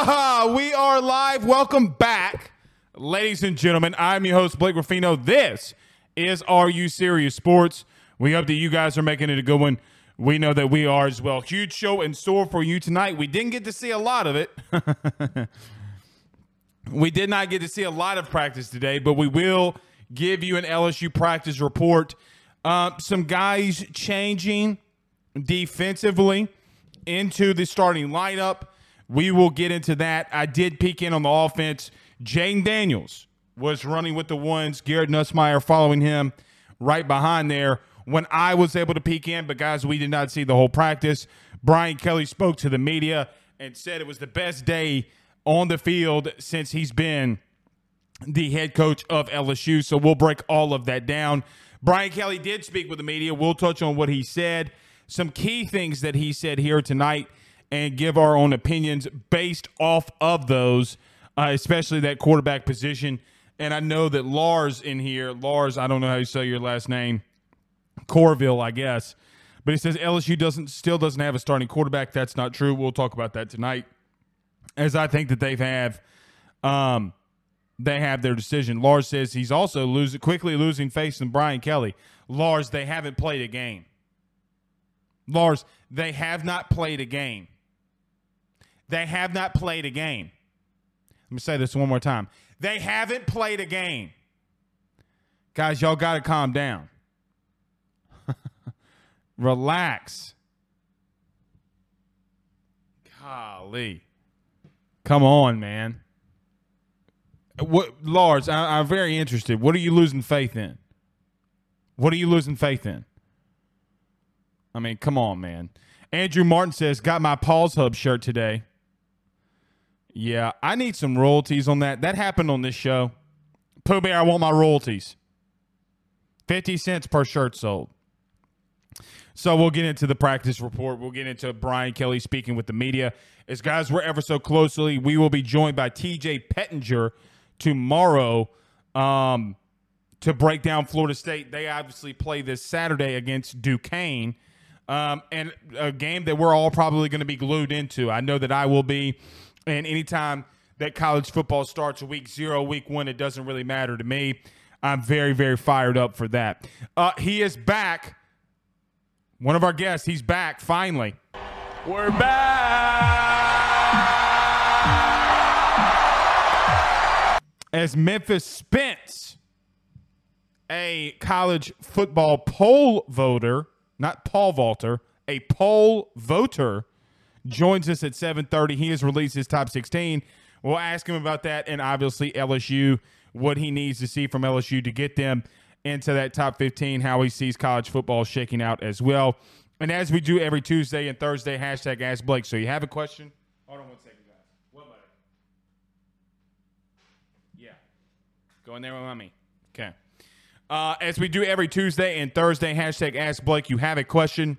we are live. Welcome back, ladies and gentlemen. I'm your host, Blake Ruffino. This is Are You Serious Sports. We hope that you guys are making it a good one. We know that we are as well. Huge show in store for you tonight. We didn't get to see a lot of it. we did not get to see a lot of practice today, but we will give you an LSU practice report. Uh, some guys changing defensively into the starting lineup. We will get into that. I did peek in on the offense. Jayden Daniels was running with the ones. Garrett Nussmeier following him right behind there when I was able to peek in. But, guys, we did not see the whole practice. Brian Kelly spoke to the media and said it was the best day on the field since he's been the head coach of LSU. So we'll break all of that down. Brian Kelly did speak with the media. We'll touch on what he said, some key things that he said here tonight, and give our own opinions based off of those, uh, especially that quarterback position. And I know that Lars in here, Lars, I don't know how you say your last name, Corville, I guess, but he says LSU doesn't still doesn't have a starting quarterback. That's not true. We'll talk about that tonight, as I think that they have, have. um, they have their decision. Lars says he's also losing quickly losing faith in Brian Kelly. Lars, they haven't played a game. Lars, they have not played a game. They have not played a game. Let me say this one more time. They haven't played a game. Guys, y'all got to calm down. Relax. Golly. Come on, man. What, Lars, I, I'm very interested. What are you losing faith in? What are you losing faith in? I mean, come on, man. Andrew Martin says, Got my Paul's Hub shirt today. Yeah, I need some royalties on that. That happened on this show. Pooh Bear, I want my royalties. 50 cents per shirt sold. So we'll get into the practice report. We'll get into Brian Kelly speaking with the media. As guys, we're ever so closely, we will be joined by TJ Pettinger tomorrow um, to break down Florida State. They obviously play this Saturday against Duquesne. Um, and a game that we're all probably going to be glued into. I know that I will be. And anytime that college football starts week zero, week one, it doesn't really matter to me. I'm very, very fired up for that. Uh, he is back. One of our guests, he's back finally. We're back. as Memphis Spence, a college football poll voter, not Paul Vaulter, a poll voter, joins us at 7:30. He has released his top 16. We'll ask him about that and obviously LSU, what he needs to see from LSU to get them into that top 15, how he sees college football shaking out as well. And as we do every Tuesday and Thursday, hashtag Ask Blake. So you have a question? Hold on one second, guys. What letter? Yeah. Go in there with mommy. Okay. Uh, as we do every Tuesday and Thursday, hashtag Ask Blake. You have a question?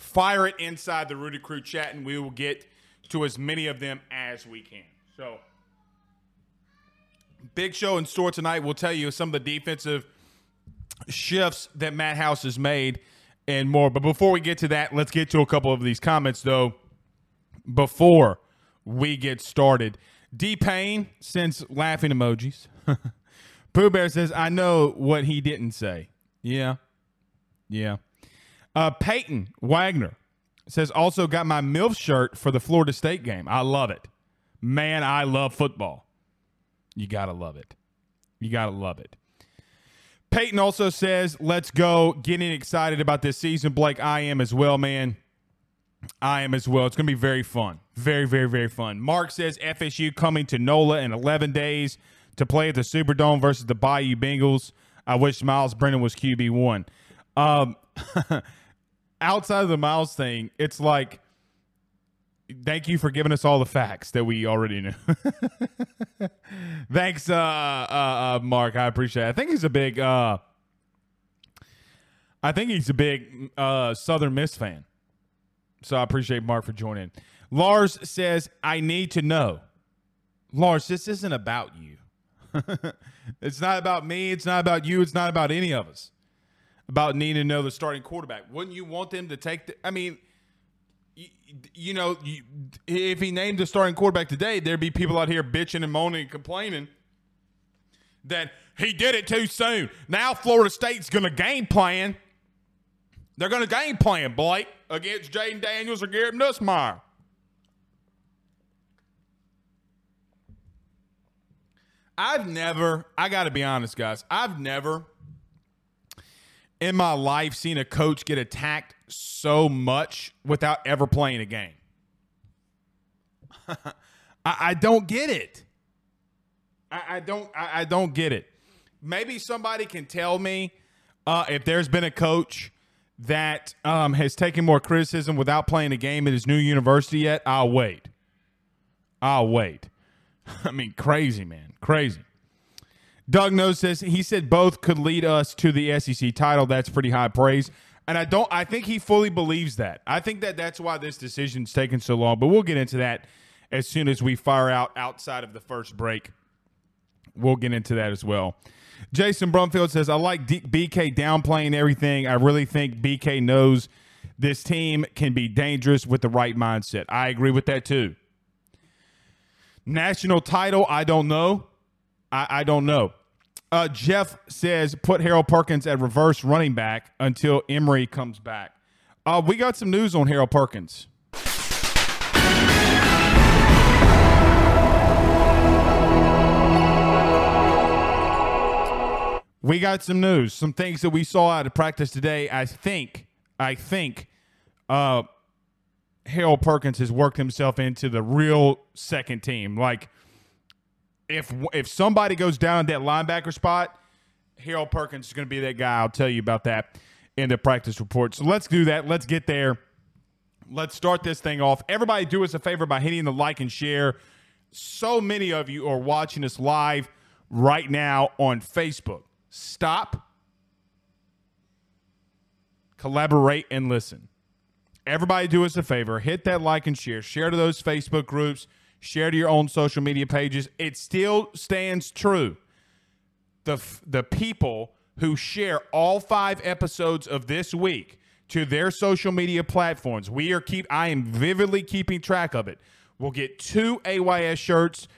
Fire it inside the Rooted Crew chat, and we will get to as many of them as we can. So, big show in store tonight. We'll tell you some of the defensive shifts that Matt House has made and more. But before we get to that, let's get to a couple of these comments, though, before we get started. D Payne sends laughing emojis. Pooh Bear says, I know what he didn't say. Yeah. Yeah. Uh, Peyton Wagner says, also got my MILF shirt for the Florida State game. I love it. Man, I love football. You got to love it. You got to love it. Peyton also says, let's go. Getting excited about this season, Blake. I am as well, man. I am as well. It's going to be very fun. Very, very, very fun. Mark says FSU coming to NOLA in 11 days to play at the Superdome versus the Bayou Bengals. I wish Myles Brennan was QB1. Um, outside of the Myles thing, it's like, thank you for giving us all the facts that we already knew. Thanks, uh, uh, uh, Mark. I appreciate it. I think he's a big, uh, I think he's a big uh, Southern Miss fan. So I appreciate Mark for joining. Lars says, I need to know. Lars, this isn't about you. it's not about me. It's not about you. It's not about any of us. About needing to know the starting quarterback. Wouldn't you want them to take the? I mean, you, you know, you, if he named the starting quarterback today, there'd be people out here bitching and moaning and complaining that he did it too soon. Now Florida State's going to game plan. They're going to game plan, Blake, against Jayden Daniels or Garrett Nussmeier. I've never, I got to be honest, guys, I've never in my life seen a coach get attacked so much without ever playing a game. I, I, don't get it. I, I don't. I, I, don't get it. Maybe somebody can tell me uh, if there's been a coach that um, has taken more criticism without playing a game at his new university yet. I'll wait. I'll wait. I mean, crazy, man. Crazy. Doug knows this. He said both could lead us to the SEC title. That's pretty high praise. And I don't I think he fully believes that. I think that that's why this decision's taken so long, but we'll get into that as soon as we fire out outside of the first break. We'll get into that as well. Jason Brumfield says, I like D- BK downplaying everything. I really think BK knows this team can be dangerous with the right mindset. I agree with that too. National title, I don't know. I, I don't know. Uh, Jeff says put Harold Perkins at reverse running back until Emery comes back. Uh, we got some news on Harold Perkins. We got some news, some things that we saw out of practice today. I think, I think, uh, Harold Perkins has worked himself into the real second team. Like if if somebody goes down that linebacker spot, Harold Perkins is going to be that guy. I'll tell you about that in the practice report. So let's do that. Let's get there. Let's start this thing off. Everybody, do us a favor by hitting the like and share. So many of you are watching us live right now on Facebook. Stop, collaborate, and listen. Everybody, do us a favor. Hit that like and share. Share to those Facebook groups share to your own social media pages. It still stands true. The, the people who share all five episodes of this week to their social media platforms, we are keep. I am vividly keeping track of it. We'll get two AYS shirts.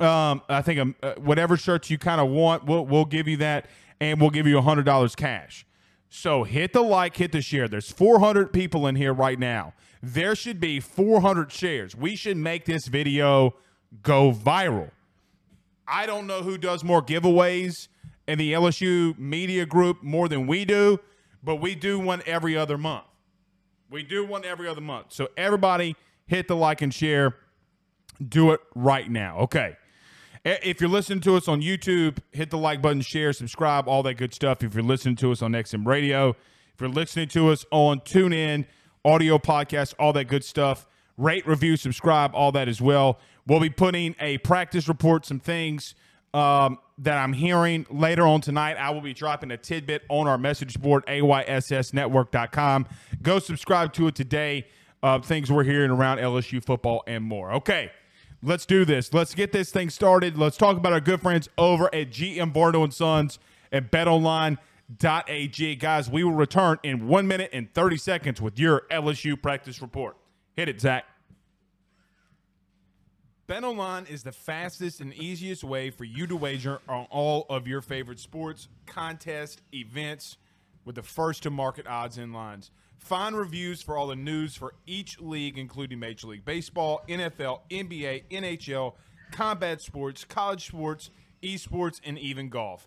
Um, I think um, uh, whatever shirts you kind of want, we'll we'll give you that, and we'll give you hundred dollars cash. So hit the like, hit the share. There's 400 people in here right now. There should be 400 shares. We should make this video go viral. I don't know who does more giveaways in the LSU media group more than we do, but we do one every other month. We do one every other month. So everybody hit the like and share. Do it right now. Okay. If you're listening to us on YouTube, hit the like button, share, subscribe, all that good stuff. If you're listening to us on XM Radio, if you're listening to us on TuneIn, audio podcast, all that good stuff, rate, review, subscribe, all that as well. We'll be putting a practice report, some things um, that I'm hearing later on tonight. I will be dropping a tidbit on our message board, ayssnetwork.com. Go subscribe to it today. Uh, things we're hearing around LSU football and more. Okay. Let's do this. Let's get this thing started. Let's talk about our good friends over at GM Vardo and Sons at betonline.ag. Guys, we will return in one minute and 30 seconds with your LSU practice report. Hit it, Zach. BetOnline is the fastest and easiest way for you to wager on all of your favorite sports, contests, events with the first to market odds and lines. Find reviews for all the news for each league, including Major League Baseball, NFL, NBA, NHL, combat sports, college sports, esports, and even golf.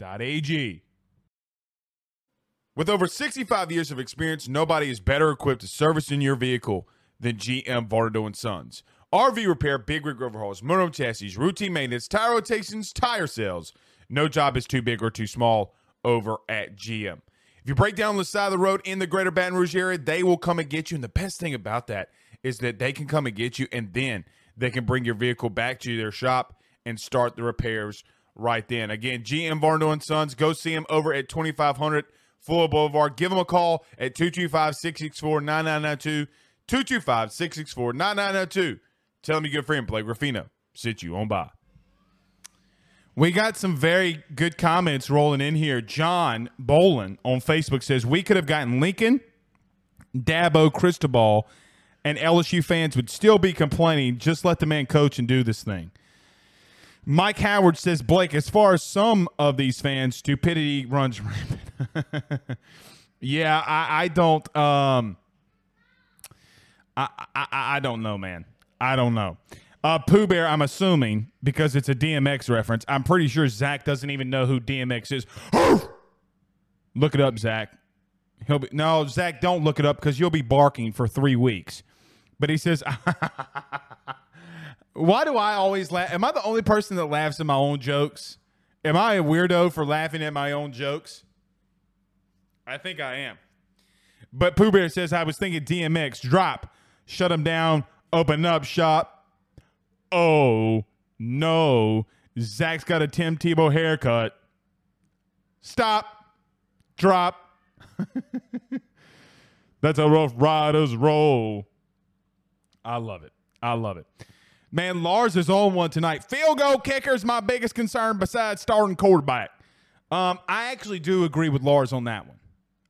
Betonline.ag. With over 65 years of experience, nobody is better equipped to service in your vehicle than GM Vardo and Sons. RV repair, big rig overhauls, motorhome chassis, routine maintenance, tire rotations, tire sales. No job is too big or too small over at GM. If you break down on the side of the road in the greater Baton Rouge area, they will come and get you. And the best thing about that is that they can come and get you and then they can bring your vehicle back to their shop and start the repairs right then. Again, GM Varno and Sons, go see him over at 2500 Fuller Boulevard. Give him a call at 225 664 9992. 225 664 9992. Tell them your good friend Blake Ruffino sit you on by. We got some very good comments rolling in here. John Bolin on Facebook says we could have gotten Lincoln, Dabo, Cristobal, and LSU fans would still be complaining. Just let the man coach and do this thing. Mike Howard says, Blake, as far as some of these fans, stupidity runs rampant. yeah, I, I don't. Um, I, I I don't know, man. I don't know. Uh, Pooh Bear, I'm assuming because it's a DMX reference. I'm pretty sure Zach doesn't even know who DMX is. look it up, Zach. He'll be no, Zach. Don't look it up because you'll be barking for three weeks. But he says, "Why do I always laugh? Am I the only person that laughs at my own jokes? Am I a weirdo for laughing at my own jokes? I think I am." But Pooh Bear says, "I was thinking DMX drop, shut him down, open up shop." oh no, Zach's got a Tim Tebow haircut. Stop. Drop. That's a rough rider's roll. I love it. I love it. Man, Lars is on one tonight. Field goal kicker is my biggest concern besides starting quarterback. Um, I actually do agree with Lars on that one.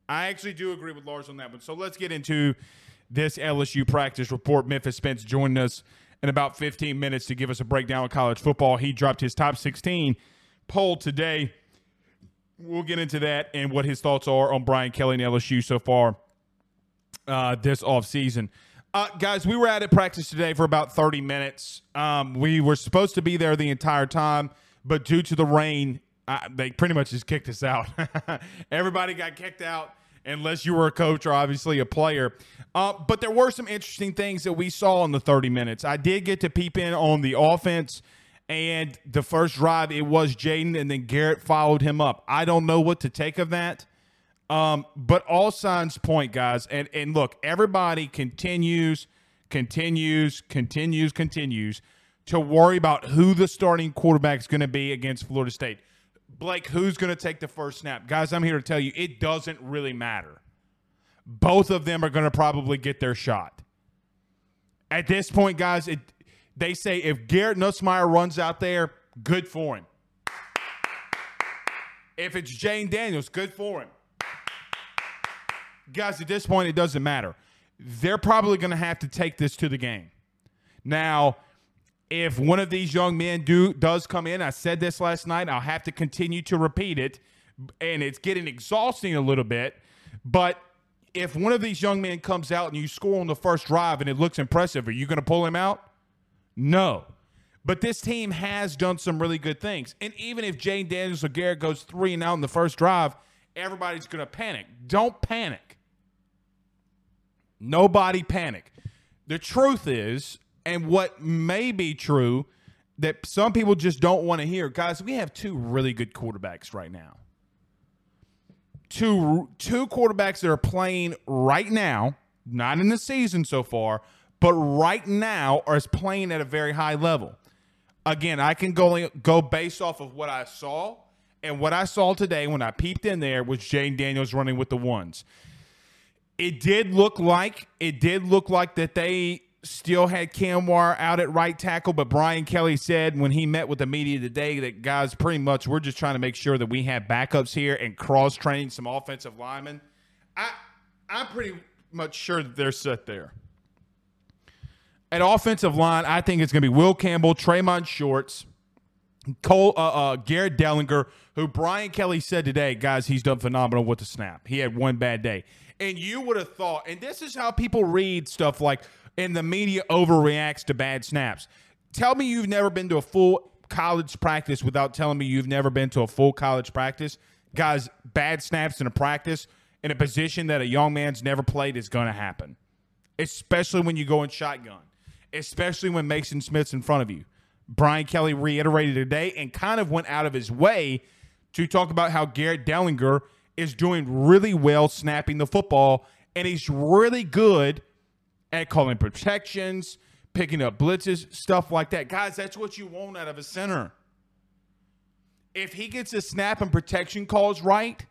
I actually do agree with Lars on that one. So let's get into this LSU practice report. Memphis Spence joined us in about 15 minutes to give us a breakdown of college football. He dropped his top 16 poll today. We'll get into that and what his thoughts are on Brian Kelly and LSU so far uh, this offseason. Uh, guys, we were at it practice today for about 30 minutes. Um, we were supposed to be there the entire time, but due to the rain, uh, they pretty much just kicked us out. Everybody got kicked out unless you were a coach or obviously a player. Uh, but there were some interesting things that we saw in the 30 minutes. I did get to peep in on the offense. And the first drive, it was Jayden, and then Garrett followed him up. I don't know what to take of that. Um, but all signs point, guys. And, and look, everybody continues, continues, continues, continues to worry about who the starting quarterback is going to be against Florida State. Blake, who's going to take the first snap? Guys, I'm here to tell you it doesn't really matter. Both of them are going to probably get their shot. At this point, guys, it, they say if Garrett Nussmeier runs out there, good for him. If it's Jayden Daniels, good for him. Guys, at this point, it doesn't matter. They're probably going to have to take this to the game. Now, if one of these young men do does come in, I said this last night, I'll have to continue to repeat it, and it's getting exhausting a little bit. But if one of these young men comes out and you score on the first drive and it looks impressive, are you going to pull him out? No. But this team has done some really good things. And even if Jayden Daniels or Garrett goes three and out in the first drive, everybody's going to panic. Don't panic. Nobody panic. The truth is, and what may be true, that some people just don't want to hear. Guys, we have two really good quarterbacks right now. Two two quarterbacks that are playing right now, not in the season so far, but right now are playing at a very high level. Again, I can go go based off of what I saw, and what I saw today when I peeped in there was Jayden Daniels running with the ones. It did look like it did look like that they still had Cam Wire out at right tackle, but Brian Kelly said when he met with the media today that guys, pretty much we're just trying to make sure that we have backups here and cross training some offensive linemen. I I'm pretty much sure that they're set there. At offensive line, I think it's going to be Will Campbell, Traymon Shorts, Cole, uh, uh, Garrett Dellinger, who Brian Kelly said today, guys, he's done phenomenal with the snap. He had one bad day. And you would have thought, and this is how people read stuff like, and the media overreacts to bad snaps. Tell me you've never been to a full college practice without telling me you've never been to a full college practice. Guys, bad snaps in a practice in a position that a young man's never played is going to happen, especially when you go in shotgun, especially when Maason Smith's in front of you. Brian Kelly reiterated today and kind of went out of his way to talk about how Garrett Dellinger is doing really well snapping the football, and he's really good at calling protections, picking up blitzes, stuff like that. Guys, that's what you want out of a center. If he gets his snap and protection calls right,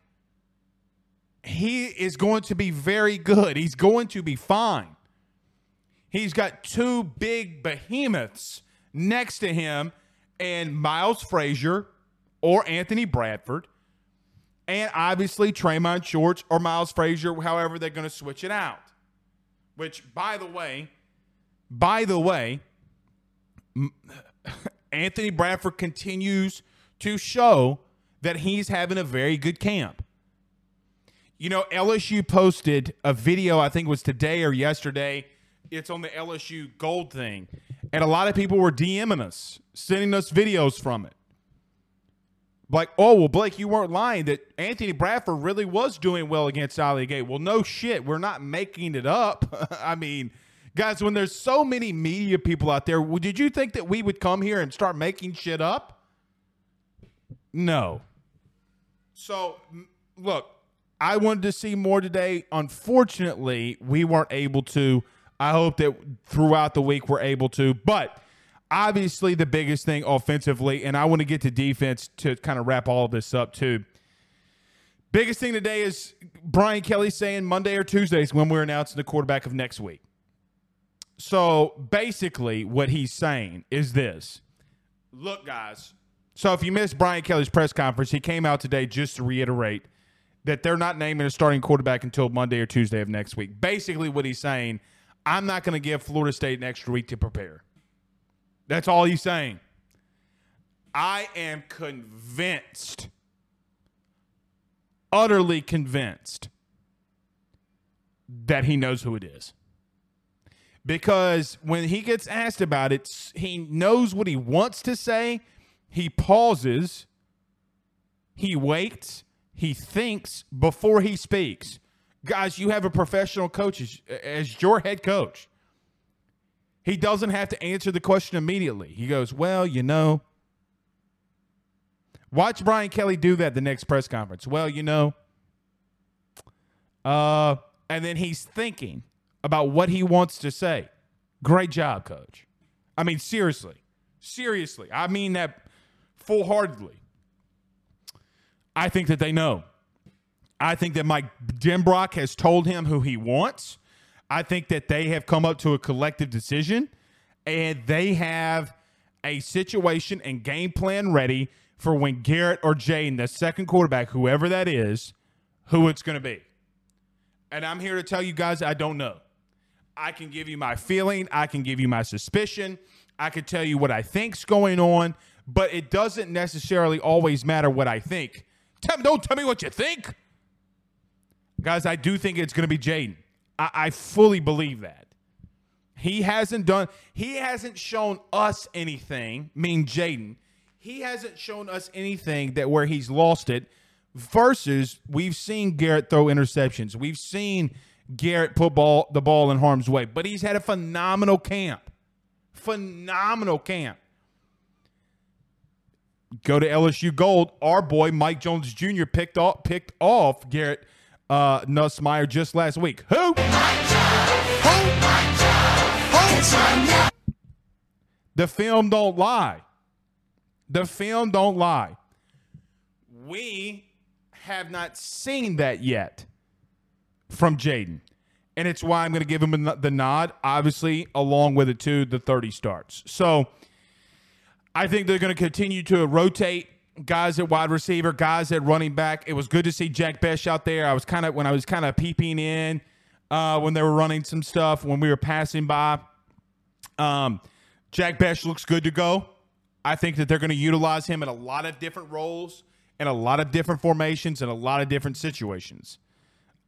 he is going to be very good. He's going to be fine. He's got two big behemoths next to him, and Miles Frazier or Anthony Bradford, and obviously Traymon Shorts or Miles Frazier, however they're going to switch it out. Which, by the way, by the way, Anthony Bradford continues to show that he's having a very good camp. You know, LSU posted a video, I think it was today or yesterday. It's on the LSU Gold thing. And a lot of people were DMing us, sending us videos from it. Like, oh, well, Blake, you weren't lying that Anthony Bradford really was doing well against Ali Gaye. Well, no shit. We're not making it up. I mean, guys, when there's so many media people out there, did you think that we would come here and start making shit up? No. So, look, I wanted to see more today. Unfortunately, we weren't able to. I hope that throughout the week we're able to. But obviously the biggest thing offensively, and I want to get to defense to kind of wrap all of this up too. Biggest thing today is Brian Kelly saying Monday or Tuesdays when we're announcing the quarterback of next week. So basically, what he's saying is this Look, guys. So if you missed Brian Kelly's press conference, he came out today just to reiterate that they're not naming a starting quarterback until Monday or Tuesday of next week. Basically, what he's saying, I'm not going to give Florida State an extra week to prepare. That's all he's saying. I am convinced, utterly convinced, that he knows who it is. Because when he gets asked about it, he knows what he wants to say. He pauses, he waits, he thinks before he speaks. Guys, you have a professional coach as, as your head coach. He doesn't have to answer the question immediately. He goes, Well, you know. Watch Brian Kelly do that the next press conference. Well, you know. Uh, and then he's thinking about what he wants to say. Great job, coach. I mean, seriously. Seriously. I mean that full heartedly. I think that they know. I think that Mike Denbrock has told him who he wants. I think that they have come up to a collective decision and they have a situation and game plan ready for when Garrett or Jayden, the second quarterback, whoever that is, who it's going to be. And I'm here to tell you guys I don't know. I can give you my feeling, I can give you my suspicion, I can tell you what I think's going on, but it doesn't necessarily always matter what I think. Tell don't tell me what you think. Guys, I do think it's going to be Jayden. I, I fully believe that. He hasn't done, he hasn't shown us anything, mean Jayden. He hasn't shown us anything that where he's lost it versus we've seen Garrett throw interceptions. We've seen Garrett put ball, the ball in harm's way, but he's had a phenomenal camp. Phenomenal camp. Go to LSU Gold. Our boy Mike Jones Jr. picked off picked off Garrett uh, Nussmeier just last week. Who? The film don't lie. The film don't lie. We have not seen that yet from Jayden. And it's why I'm going to give him the nod, obviously, along with it, too, the 30 starts. So I think they're going to continue to rotate guys at wide receiver, guys at running back. It was good to see Jack Bech out there. I was kind of, when I was kind of peeping in uh, when they were running some stuff, when we were passing by. Um, Jack Bech looks good to go. I think that they're going to utilize him in a lot of different roles, in a lot of different formations, in a lot of different situations.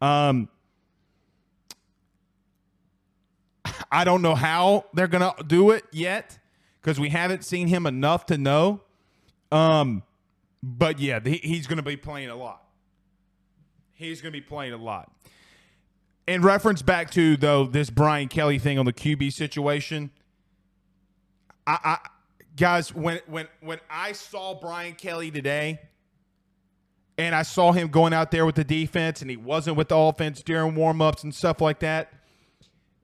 Um, I don't know how they're going to do it yet because we haven't seen him enough to know. Um, but yeah, he's going to be playing a lot. He's going to be playing a lot. In reference back to though this Brian Kelly thing on the QB situation, I, I guys when when when I saw Brian Kelly today, and I saw him going out there with the defense, and he wasn't with the offense during warmups and stuff like that.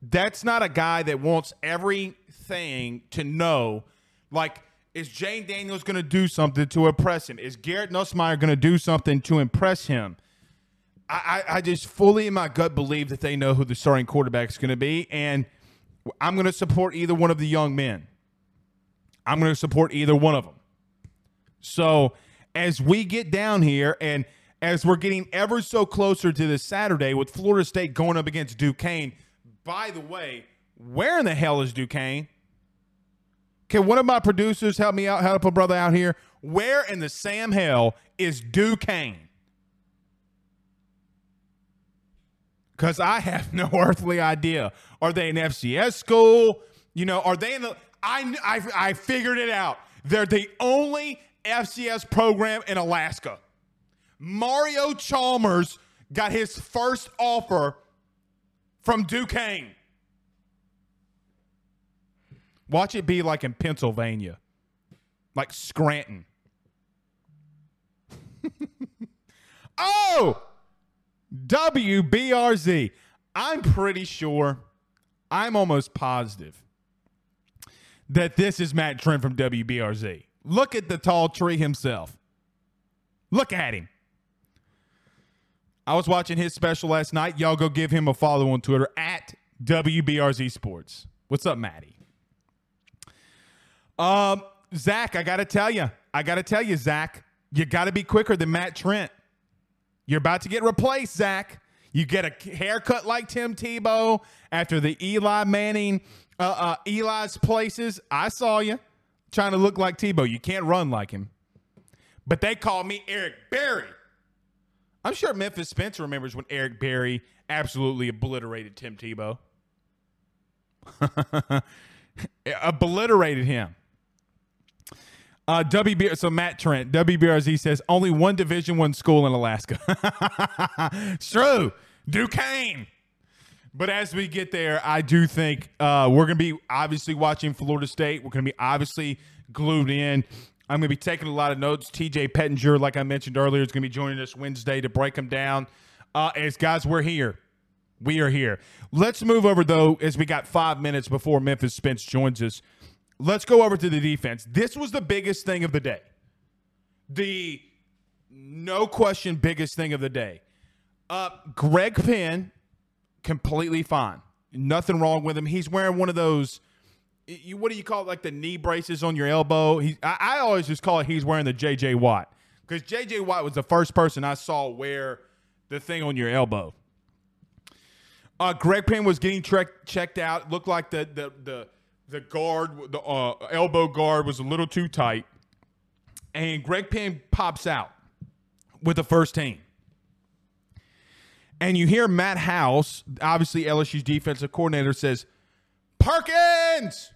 That's not a guy that wants everything to know. Like, is Jayden Daniels going to do something to impress him? Is Garrett Nussmeier going to do something to impress him? I, I, I just fully in my gut believe that they know who the starting quarterback is going to be, and I'm going to support either one of the young men. I'm going to support either one of them. So as we get down here and as we're getting ever so closer to this Saturday with Florida State going up against Duquesne, by the way, where in the hell is Duquesne? Can one of my producers help me out, help a brother out here? Where in the Sam hell is Duquesne? Because I have no earthly idea. Are they an FCS school? You know, are they in the I, I, I figured it out. They're the only FCS program in Alaska. Mario Chalmers got his first offer from Duquesne. Watch it be like in Pennsylvania, like Scranton. oh, WBRZ. I'm pretty sure, I'm almost positive that this is Matt Trent from WBRZ. Look at the tall tree himself. Look at him. I was watching his special last night. Y'all go give him a follow on Twitter at WBRZ Sports. What's up, Maddie? Um, Zach, I got to tell you, I got to tell you, Zach, you got to be quicker than Matt Trent. You're about to get replaced, Zach. You get a haircut like Tim Tebow after the Eli Manning uh, uh, Eli's places. I saw you trying to look like Tebow. You can't run like him. But they call me Eric Berry. I'm sure Memphis Spencer remembers when Eric Berry absolutely obliterated Tim Tebow. obliterated him. Uh, WB, so Matt Trent, WBRZ says only one Division One school in Alaska. it's true, Duquesne. But as we get there, I do think uh, we're going to be obviously watching Florida State. We're going to be obviously glued in. I'm going to be taking a lot of notes. TJ Pettinger, like I mentioned earlier, is going to be joining us Wednesday to break them down. Uh, as guys, we're here. We are here. Let's move over, though, as we got five minutes before Memphis Spence joins us. Let's go over to the defense. This was the biggest thing of the day. The no question biggest thing of the day. Uh, Greg Penn completely fine. Nothing wrong with him. He's wearing one of those you what do you call it? Like the knee braces on your elbow. He, I, I always just call it he's wearing the JJ Watt because JJ Watt was the first person I saw wear the thing on your elbow. Uh, Greg Penn was getting tre- checked out. Looked like the the the the guard, the uh, elbow guard, was a little too tight, and Greg Penn pops out with the first team. And you hear Matt House, obviously LSU's defensive coordinator, says, "Perkins."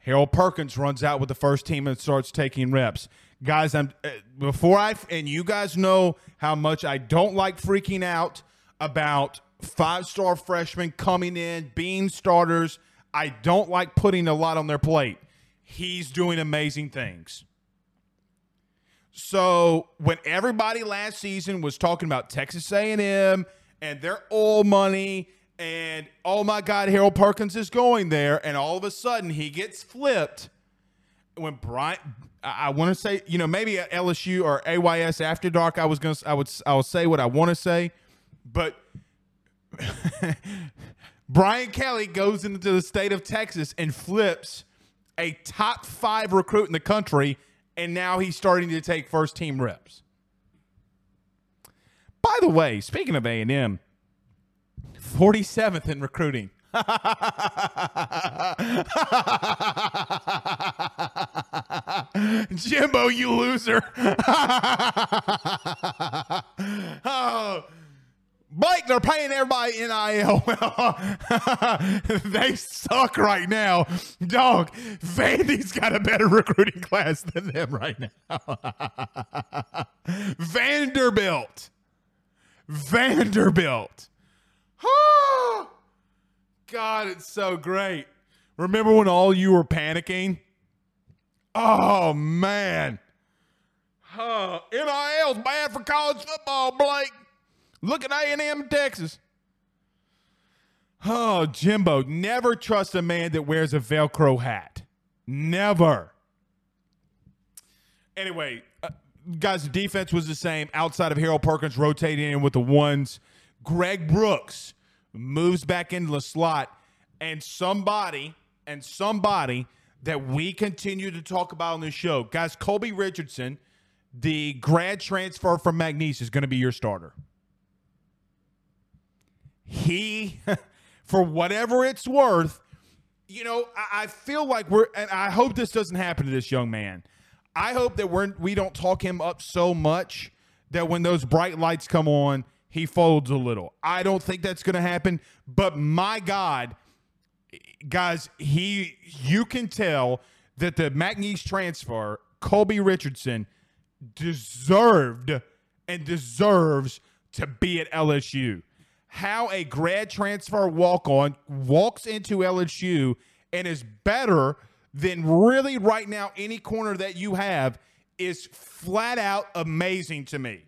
Harold Perkins runs out with the first team and starts taking reps. Guys, I'm uh, before I and you guys know how much I don't like freaking out about five-star freshmen coming in, being starters. I don't like putting a lot on their plate. He's doing amazing things. So when everybody last season was talking about Texas A&M and their oil money and oh my God, Harold Perkins is going there, and all of a sudden he gets flipped. When Brian, I, want to say, you know, maybe at LSU or AYS after dark, I was gonna, I would, I will say what I want to say, but Brian Kelly goes into the state of Texas and flips a top five recruit in the country, and now he's starting to take first team reps. By the way, speaking of A and M, 47th in recruiting. Jimbo, you loser. oh, Blake, they're paying everybody NIL. they suck right now. Dog, Vandy's got a better recruiting class than them right now. Vanderbilt. Vanderbilt. God, it's so great. Remember when all you were panicking? Oh, man. Oh, NIL's bad for college football, Blake. Look at A&M Texas. Oh, Jimbo, never trust a man that wears a Velcro hat. Never. Anyway, uh, guys, the defense was the same outside of Harold Perkins rotating in with the ones. Greg Brooks moves back into the slot, and somebody, and somebody that we continue to talk about on this show, guys, Colby Richardson, the grad transfer from McNeese, is going to be your starter he, for whatever it's worth, you know, I, I, feel like we're, and I hope this doesn't happen to this young man. I hope that we're we don't talk him up so much that when those bright lights come on, he folds a little. I don't think that's going to happen. But my God, guys, he you can tell that the McNeese transfer, Colby Richardson, deserved and deserves to be at LSU how a grad transfer walk on walks into LSU and is better than really right now any corner that you have is flat out amazing to me.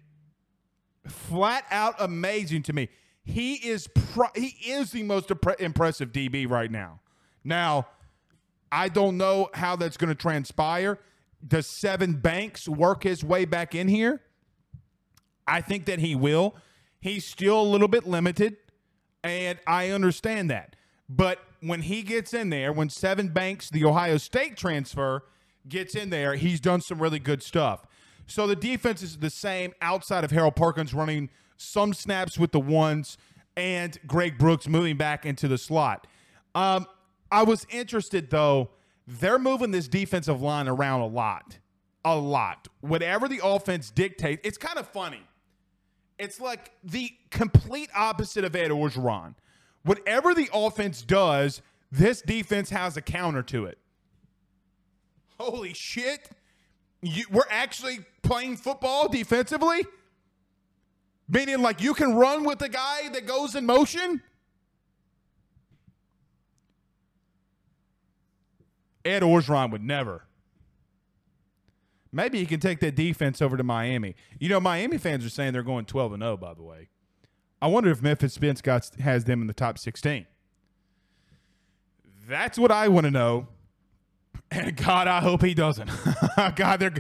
Flat out amazing to me. He is pro- he is the most impressive DB right now. Now, I don't know how that's going to transpire. Does Sevyn Banks work his way back in here? I think that he will. He's still a little bit limited, and I understand that. But when he gets in there, when Sevyn Banks, the Ohio State transfer, gets in there, he's done some really good stuff. So the defense is the same outside of Harold Perkins running some snaps with the ones and Greg Brooks moving back into the slot. Um, I was interested though. They're moving this defensive line around a lot, a lot. Whatever the offense dictates, it's kind of funny it's like the complete opposite of Ed Orgeron. Whatever the offense does, this defense has a counter to it. Holy shit. You, we're actually playing football defensively? Meaning, like, you can run with the guy that goes in motion? Ed Orgeron would never. Maybe he can take that defense over to Miami. You know, Miami fans are saying they're going 12 and 0, by the way. I wonder if Memphis Spence got, has them in the top 16. That's what I want to know. And God, I hope he doesn't. God, they're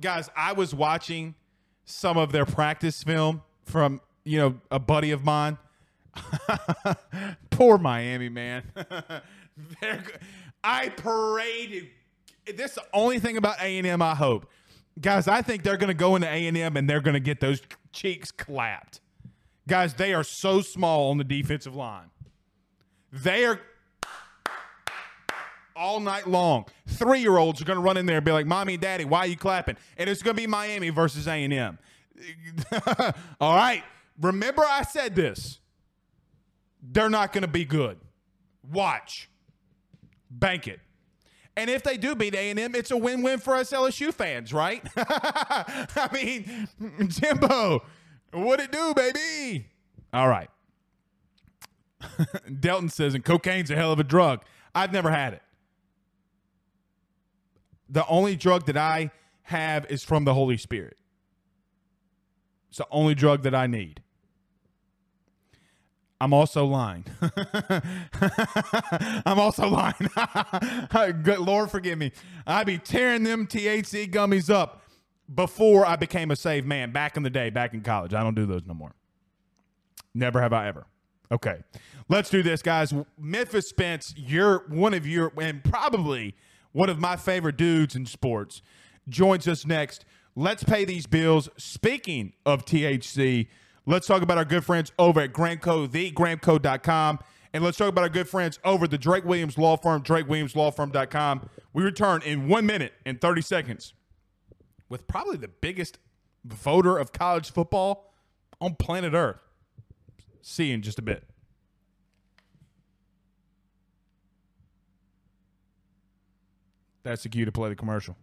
guys. I was watching some of their practice film from you know a buddy of mine. Poor Miami man. I paraded. This is the only thing about A and M. I hope, guys. I think they're going to go into A and they're going to get those cheeks clapped. Guys, they are so small on the defensive line. They are all night long. Three year olds are going to run in there and be like, "Mommy, Daddy, why are you clapping?" And it's going to be Miami versus A and M. all right. Remember, I said this. They're not going to be good. Watch. Bank it. And if they do beat A&M, it's a win-win for us LSU fans, right? I mean, Jimbo, what it do, baby? All right. Delton says, and cocaine's a hell of a drug. I've never had it. The only drug that I have is from the Holy Spirit. It's the only drug that I need. I'm also lying. I'm also lying. Good Lord, forgive me. I'd be tearing them THC gummies up before I became a saved man back in the day, back in college. I don't do those no more. Never have I ever. Okay, let's do this, guys. Memphis Spence, you're one of your, and probably one of my favorite dudes in sports, joins us next. Let's pay these bills. Speaking of THC, let's talk about our good friends over at Gramco, thegramco.com. And let's talk about our good friends over the Drake Williams Law Firm, drakewilliamslawfirm.com. We return in one minute and 30 seconds with probably the biggest voter of college football on planet Earth. See you in just a bit. That's the cue to play the commercial.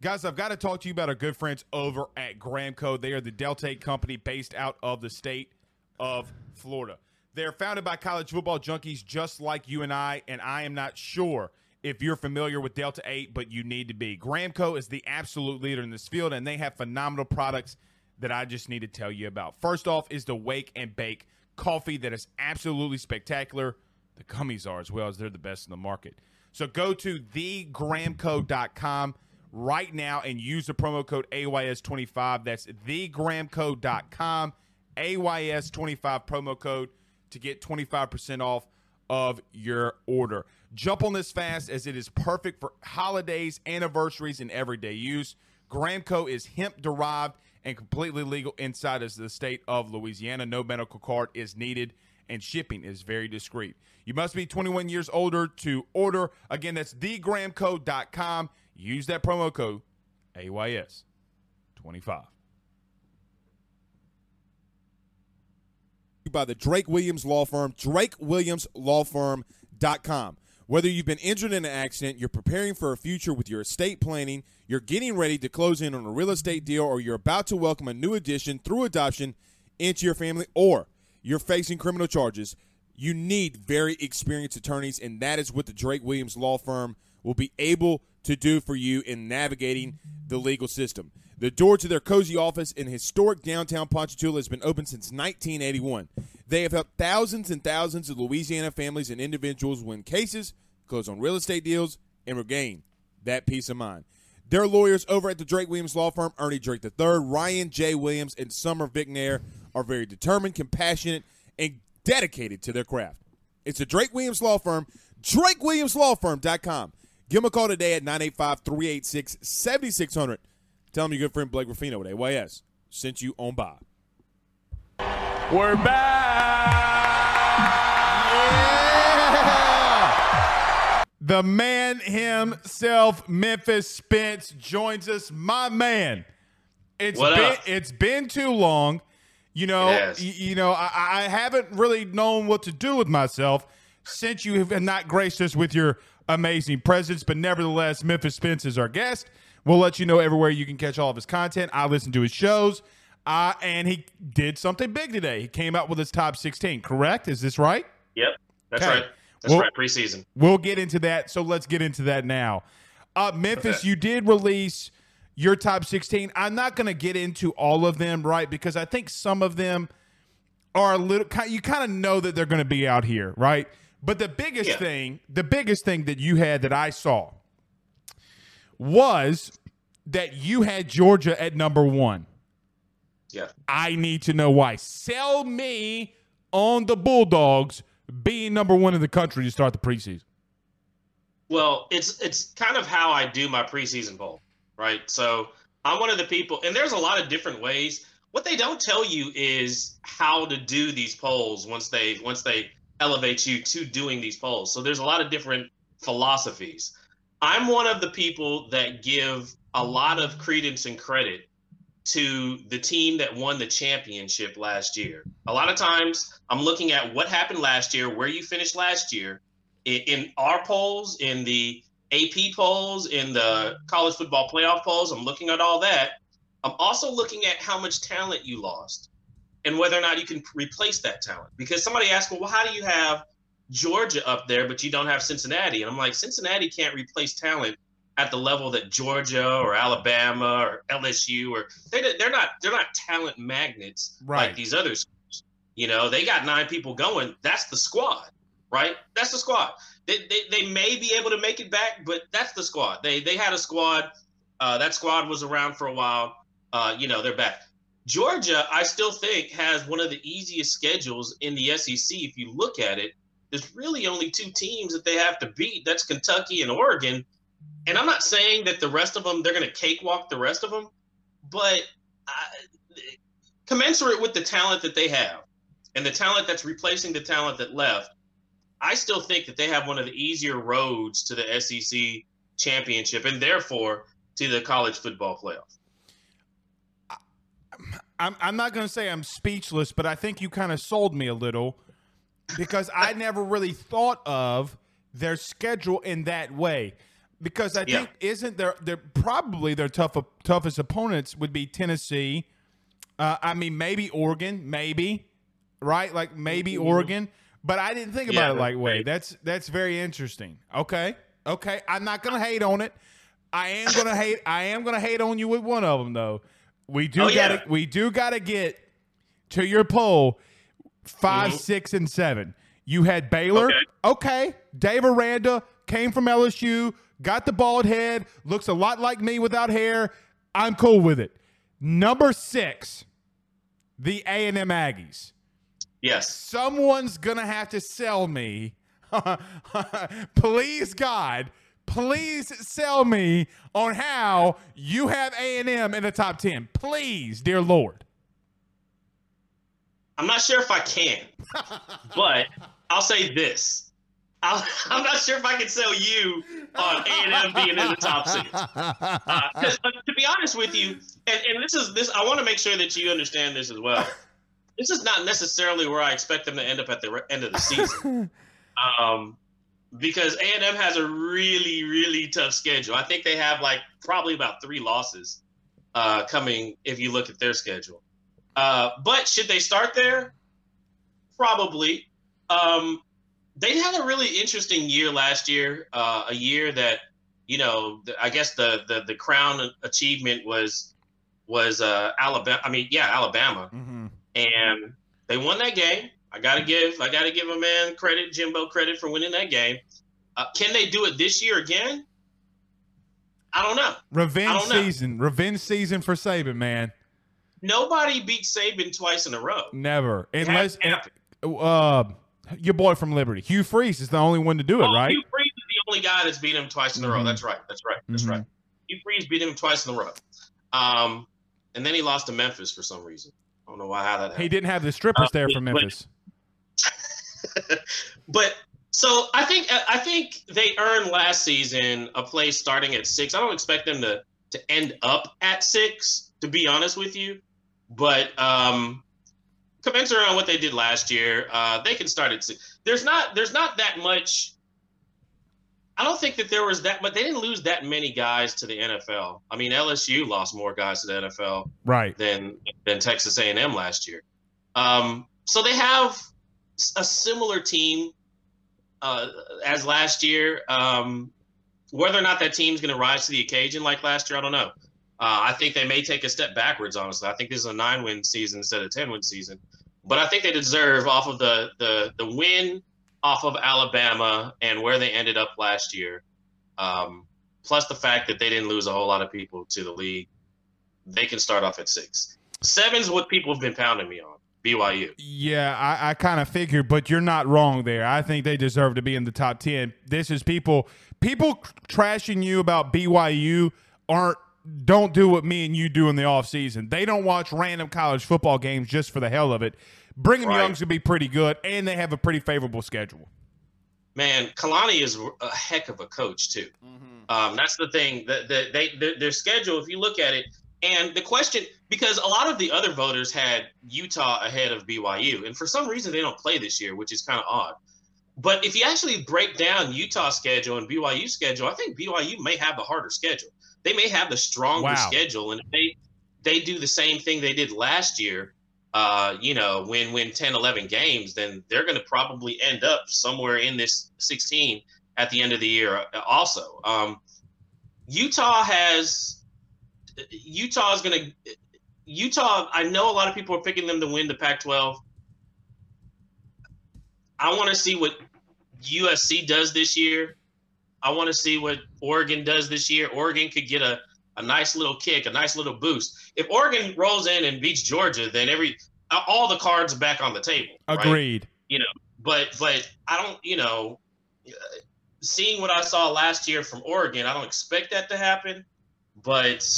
Guys, I've got to talk to you about our good friends over at Gramco. They are the Delta 8 company based out of the state of Florida. They're founded by college football junkies just like you and I, and I am not sure if you're familiar with Delta 8, but you need to be. Gramco is the absolute leader in this field, and they have phenomenal products that I just need to tell you about. First off is the Wake and Bake coffee that is absolutely spectacular. The gummies are as well as they're the best in the market. So go to thegramco.com right now and use the promo code AYS25. That's thegramco.com, AYS25 promo code to get 25% off of your order. Jump on this fast as it is perfect for holidays, anniversaries, and everyday use. Gramco is hemp derived and completely legal inside of the state of Louisiana. No medical card is needed, and shipping is very discreet. You must be 21 years older to order. Again, that's thegramco.com. Use that promo code AYS25. by the Drake Williams Law Firm, drakewilliamslawfirm.com. Whether you've been injured in an accident, you're preparing for a future with your estate planning, you're getting ready to close in on a real estate deal, or you're about to welcome a new addition through adoption into your family, or you're facing criminal charges, you need very experienced attorneys, and that is what the Drake Williams Law Firm will be able to do for you in navigating the legal system. The door to their cozy office in historic downtown Ponchatoula has been open since 1981. They have helped thousands and thousands of Louisiana families and individuals win cases, close on real estate deals, and regain that peace of mind. Their lawyers over at the Drake Williams Law Firm, Ernie Drake III, Ryan J. Williams, and Summer Vignair, are very determined, compassionate, and dedicated to their craft. It's the Drake Williams Law Firm, drakewilliamslawfirm.com. Give them a call today at 985 386 7600. Tell them your good friend Blake Ruffino with AYS sent you on by. We're back. The man himself, Memphis Spence, joins us. My man. It's What been up? it's been too long. You know, y- you know, I, I haven't really known what to do with myself since you have not graced us with your amazing presence. But nevertheless, Memphis Spence is our guest. We'll let you know everywhere you can catch all of his content. I listen to his shows. Uh, and he did something big today. He came out with his top 16, correct? Is this right? Yep, that's Okay. right. That's Well- right. Preseason. We'll get into that. So let's get into that now. Uh, Memphis, Okay. you did release your top 16. I'm not going to get into all of them, right? Because I think some of them are a little, you kind of know that they're going to be out here, right? But the biggest Yeah. thing, the biggest thing that you had that I saw was that you had Georgia at number one. Yeah. I need to know why. Sell me on the Bulldogs being number one in the country to start the preseason? Well, it's it's kind of how I do my preseason poll, right? So I'm one of the people, and there's a lot of different ways. What they don't tell you is how to do these polls once they once they elevate you to doing these polls. So there's a lot of different philosophies. I'm one of the people that give a lot of credence and credit to the team that won the championship last year. A lot of times I'm looking at what happened last year, where you finished last year, in, in our polls, in the AP polls, in the college football playoff polls. I'm looking at all that. I'm also looking at how much talent you lost and whether or not you can replace that talent. Because somebody asked, well, how do you have Georgia up there, but you don't have Cincinnati? And I'm like, Cincinnati can't replace talent at the level that Georgia or Alabama or LSU or they they're not they're not talent magnets Right. like these other schools. You know, they got nine people going. That's the squad, right? That's the squad. They, they, they may be able to make it back, but that's the squad. They they had a squad. Uh, that squad was around for a while. Uh, you know, they're back. Georgia, I still think, has one of the easiest schedules in the SEC. If you look at it, there's really only two teams that they have to beat. That's Kentucky and Oregon. And I'm not saying that the rest of them they're going to cakewalk the rest of them, but I, commensurate with the talent that they have and the talent that's replacing the talent that left, I still think that they have one of the easier roads to the SEC championship and therefore to the college football playoff. I'm, I'm not going to say I'm speechless, but I think you kind of sold me a little because I never really thought of their schedule in that way. Because I Yeah. think isn't their their probably their tough toughest opponents would be Tennessee. Uh, I mean, maybe Oregon, maybe right, like maybe Oregon. But I didn't think about Yeah, it like way. That's that's very interesting. Okay, okay. I'm not gonna hate on it. I am gonna hate. I am gonna hate on you with one of them though. We do Oh, gotta. We do gotta get to your poll. 5 Mhm. six, and seven. You had Baylor. Okay. Okay. Dave Aranda came from LSU. Got the bald head. Looks a lot like me without hair. I'm cool with it. Number six, the A and M Aggies Yes. someone's gonna have to sell me. please, God, please sell me on how you have A and M in the top ten. Please, dear Lord. I'm not sure if I can, but I'll say this. I'll, I'm not sure if I can sell you on A&M being in the top six. Uh, 'cause, uh, to be honest with you, and, and this is this, I want to make sure that you understand this as well. This is not necessarily where I expect them to end up at the re- end of the season, um, because A&M has a really, really tough schedule. I think they have like probably about three losses uh, coming if you look at their schedule. Uh, but should they start there? Probably. Um, they had a really interesting year last year. Uh, a year that, you know, I guess the, the the crown achievement was was uh, Alabama. I mean, yeah, Alabama, Mm-hmm. and they won that game. I gotta give I gotta give a man credit, Jimbo credit for winning that game. Uh, can they do it this year again? I don't know. Revenge don't know. season. Revenge season for Saban, man. Nobody beat Saban twice in a row. Never. Unless uh your boy from Liberty. Hugh Freeze is the only one to do it, Oh, right? Hugh Freeze is the only guy that's beat him twice in a row. Mhm. That's right. That's right. That's Mhm. right. Hugh Freeze beat him twice in a row. Um, and then he lost to Memphis for some reason. I don't know why how that happened. He didn't have the strippers Uh, there from Memphis. but so I think I think they earned last season a place starting at six. I don't expect them to to end up at six, to be honest with you. But um, commensurate on what they did last year, uh, they can start at six. There's not there's not that much. I don't think that there was that, but they didn't lose that many guys to the NFL. I mean, LSU lost more guys to the NFL Right. than than Texas A&M last year. Um, so they have a similar team uh, as last year. Um, whether or not that team's going to rise to the occasion like last year, I don't know. Uh, I think they may take a step backwards. Honestly, I think this is a nine-win season instead of ten-win season. But I think they deserve off of the the the win off of Alabama and where they ended up last year, um, plus the fact that they didn't lose a whole lot of people to the league. They can start off at six. Seven's what people have been pounding me on. BYU. Yeah, I, I kind of figured, but you're not wrong there. I think they deserve to be in the top ten. This is people people trashing you about BYU aren't don't do what me and you do in the off season. They don't watch random college football games just for the hell of it. Brigham Right. Young's gonna be pretty good, and they have a pretty favorable schedule. Man, Kalani is a heck of a coach too. Um, that's the thing. that the, they their, their schedule. If you look at it, and the question because a lot of the other voters had Utah ahead of BYU, and for some reason they don't play this year, which is kind of odd. But if you actually break down Utah's schedule and BYU's schedule, I think BYU may have the harder schedule. They may have the stronger Wow. schedule, and if they they do the same thing they did last year, uh, you know, win win 10, 11 games, then they're going to probably end up somewhere in this 16 at the end of the year. uh, Also, um, Utah has Utah is going to Utah. I know a lot of people are picking them to win the Pac-12. I want to see what USC does this year. I want to see what Oregon does this year. Oregon could get a, a nice little kick, a nice little boost. If Oregon rolls in and beats Georgia, then every all the cards are back on the table. Agreed. Right? know, But but I don't, you know, seeing what I saw last year from Oregon, I don't expect that to happen. But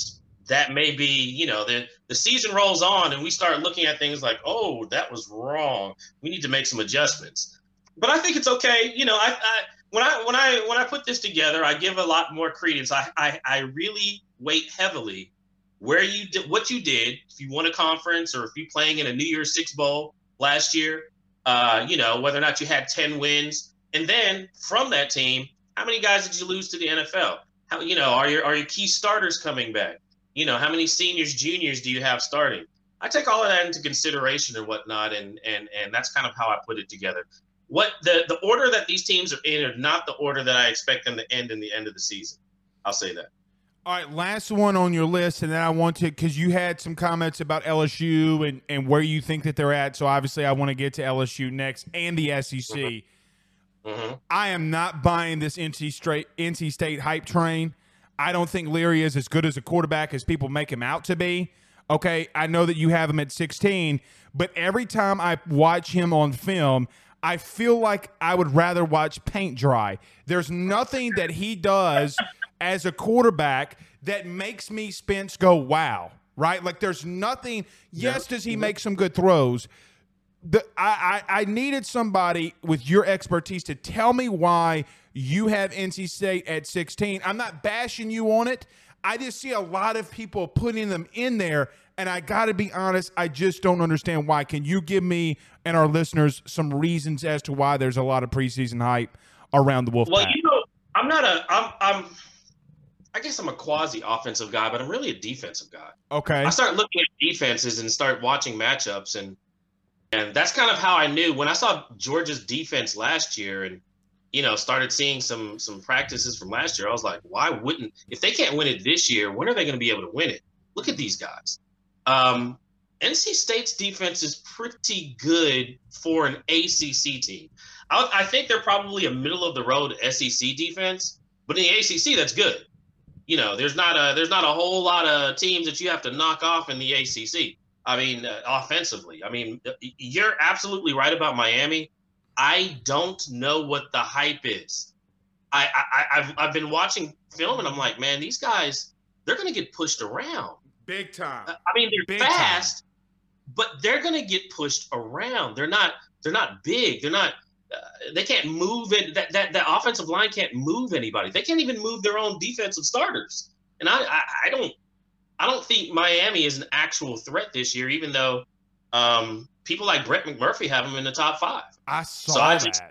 that may be, you know, the the season rolls on and we start looking at things like, oh, that was wrong. We need to make some adjustments. But I think it's okay. You know, I, I when I when I when I put this together, I give a lot more credence. I I, I really weight heavily where you did what you did. If you won a conference or if you playing in a New Year's Six bowl last year, uh, you know, whether or not you had 10 wins. And then from that team, how many guys did you lose to the NFL? How, you know, are your, are your key starters coming back? You know, how many seniors, juniors do you have starting? I take all of that into consideration and whatnot. And, and, and that's kind of how I put it together. What the, the order that these teams are in are not the order that I expect them to end in the end of the season. I'll say that. All right, last one on your list, and then I want to because you had some comments about LSU and and where you think that they're at. So obviously, I want to get to LSU next and the SEC. hmm I am not buying this NC straight NC State hype train. I don't think Leary is as good as a quarterback as people make him out to be. Okay, I know that you have him at 16, but every time I watch him on film, I feel like I would rather watch paint dry. There's nothing that he does as a quarterback that makes me Spence go wow, right? Like there's nothing. Yes, does he make some good throws? The, I, I I needed somebody with your expertise to tell me why you have NC State at 16. I'm not bashing you on it. I just see a lot of people putting them in there, and I got to be honest, I just don't understand why. Can you give me and our listeners some reasons as to why there's a lot of preseason hype around the Wolfpack? Well, you know, I'm not a, I'm, I'm, I guess I'm a quasi offensive guy, but I'm really a defensive guy. okay, I start looking at defenses and start watching matchups and and that's kind of how I knew when I saw Georgia's defense last year and you know started seeing some some practices from last year I was like why wouldn't if they can't win it this year when are they going to be able to win it? Look at these guys. Um NC State's defense is pretty good for an ACC team. I, I think they're probably a middle of the road SEC defense but in the ACC that's good. You know, there's not a there's not a whole lot of teams that you have to knock off in the ACC. I mean, uh, offensively. I mean, uh, you're absolutely right about Miami. I don't know what the hype is. I, I I've I've been watching film and I'm like, man, these guys they're gonna get pushed around. big time. I mean, they're Big time. fast, but they're gonna get pushed around. They're not they're not big. They're not. Uh, they can't move it. That that that offensive line can't move anybody. They can't even move their own defensive starters. And I I, I don't I don't think Miami is an actual threat this year, even though um, people like Brett McMurphy have them in the top five. I saw So I that. just-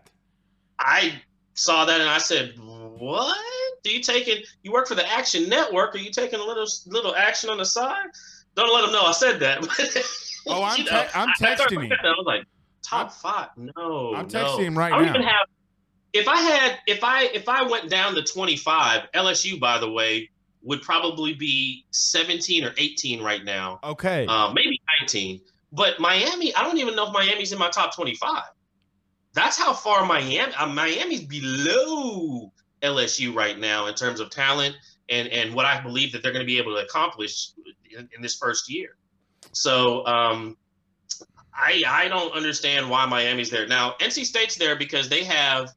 I saw that and I said, "What? Do you taking? You work for the Action Network? Are you taking a little little action on the side? Don't let them know I said that." Oh, I'm te- know, I'm I- I started texting him. I was like, "Top five? No." I'm no. texting him right I now. even have. If I had, if I if I went down to 25, LSU, by the way, would probably be 17 or 18 right now Okay. uh, maybe 19. But Miami, I don't even know if Miami's in my top 25. That's how far Miami. Uh, Miami's below LSU right now in terms of talent and and what I believe that they're going to be able to accomplish in, in this first year. So um, I I don't understand why Miami's there. Now, NC State's there because they have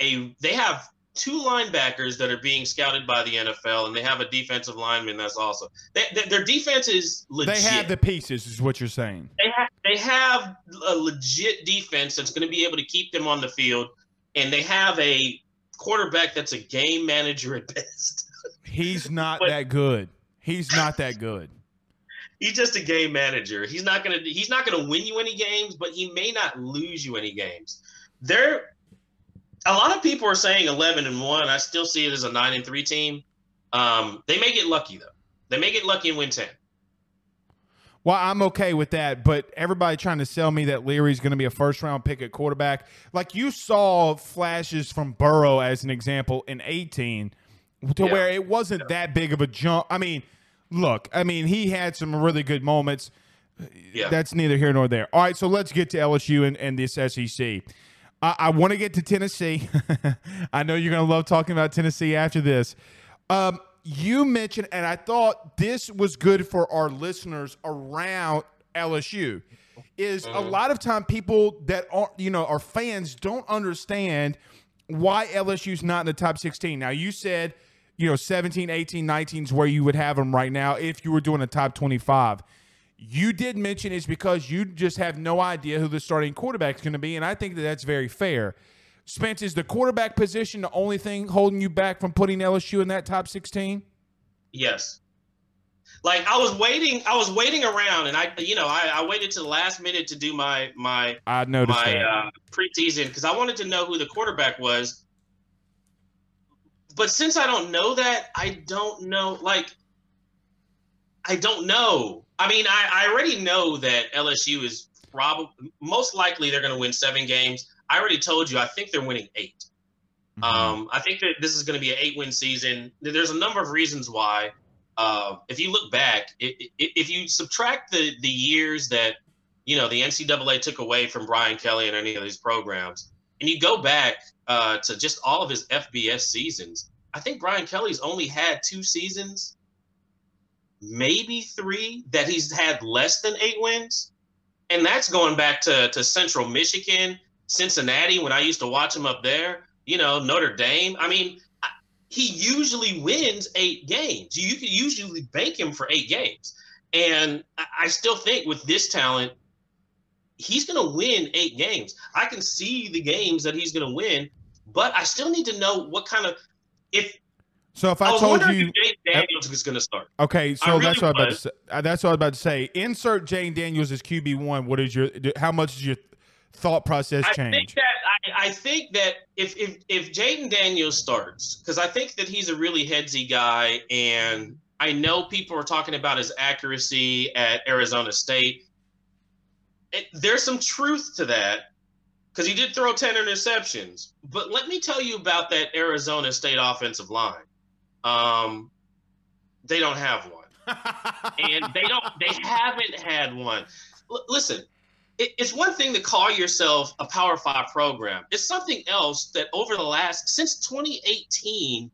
a they have two linebackers that are being scouted by the NFL, and they have a defensive lineman that's also they, they, their defense is legit. They have the pieces, is what you're saying. They have they have a legit defense that's going to be able to keep them on the field, and they have a quarterback that's a game manager at best. He's not But- that good. He's not that good. He's just a game manager. He's not gonna he's not gonna win you any games, but he may not lose you any games. There, a lot of people are saying eleven and one. I still see it as a nine and three team. Um, they may get lucky though. They may get lucky and win ten. Well, I'm okay with that, but everybody trying to sell me that Leary's going to be a first round pick at quarterback. Like you saw flashes from Burrow as an example in 18 to Yeah. where it wasn't that big of a jump. I mean, look, I mean, he had some really good moments. Yeah. That's neither here nor there. All right, so let's get to LSU and, and this SEC. I, I want to get to Tennessee. I know you're going to love talking about Tennessee after this. Um, you mentioned, and I thought this was good for our listeners around LSU, is a lot of time people that are you know are fans don't understand why LSU's not in the top 16. Now you said you know 17, 18, 19 is where you would have them right now if you were doing a top 25. You did mention it's because you just have no idea who the starting quarterback is going to be, and I think that that's very fair. Spence, is the quarterback position the only thing holding you back from putting LSU in that top 16? Yes. Like I was waiting, I was waiting around, and I, you know, I, I waited to the last minute to do my my I noticed my uh, preseason because I wanted to know who the quarterback was. But since I don't know that, I don't know. Like, I don't know. I mean, I, I already know that LSU is probably most likely they're going to win seven games. I already told you. I think they're winning 8 Mm-hmm. Um, I think that this is going to be an eight-win season. There's a number of reasons why. Uh, if you look back, i- i- if you subtract the the years that you know the NCAA took away from Brian Kelly and any of these programs, and you go back uh, to just all of his FBS seasons, I think Brian Kelly's only had two seasons, maybe three, that he's had less than eight wins, and that's going back to to Central Michigan, Cincinnati when I used to watch him up there. You know Notre Dame. I mean, he usually wins eight games. You can usually bank him for eight games. And I- still think with this talent, he's going to win eight games. I can see the games that he's going to win, but I still need to know what kind of if So if I, I, told you, Jayden Daniels is going to start. okay, so really that's what I was about to say. That's what I was about to say. Insert Jayden Daniels as QB one. What is your? How much does your thought process change? I think that I, I think that if if if Jayden Daniels starts, because I think that he's a really headsy guy, and I know people are talking about his accuracy at Arizona State. It, there's some truth to that because he did throw 10 interceptions. But let me tell you about that Arizona State offensive line. Um, they don't have one and they don't they haven't had one L- listen it, it's one thing to call yourself a power five program it's something else that over the last since 2018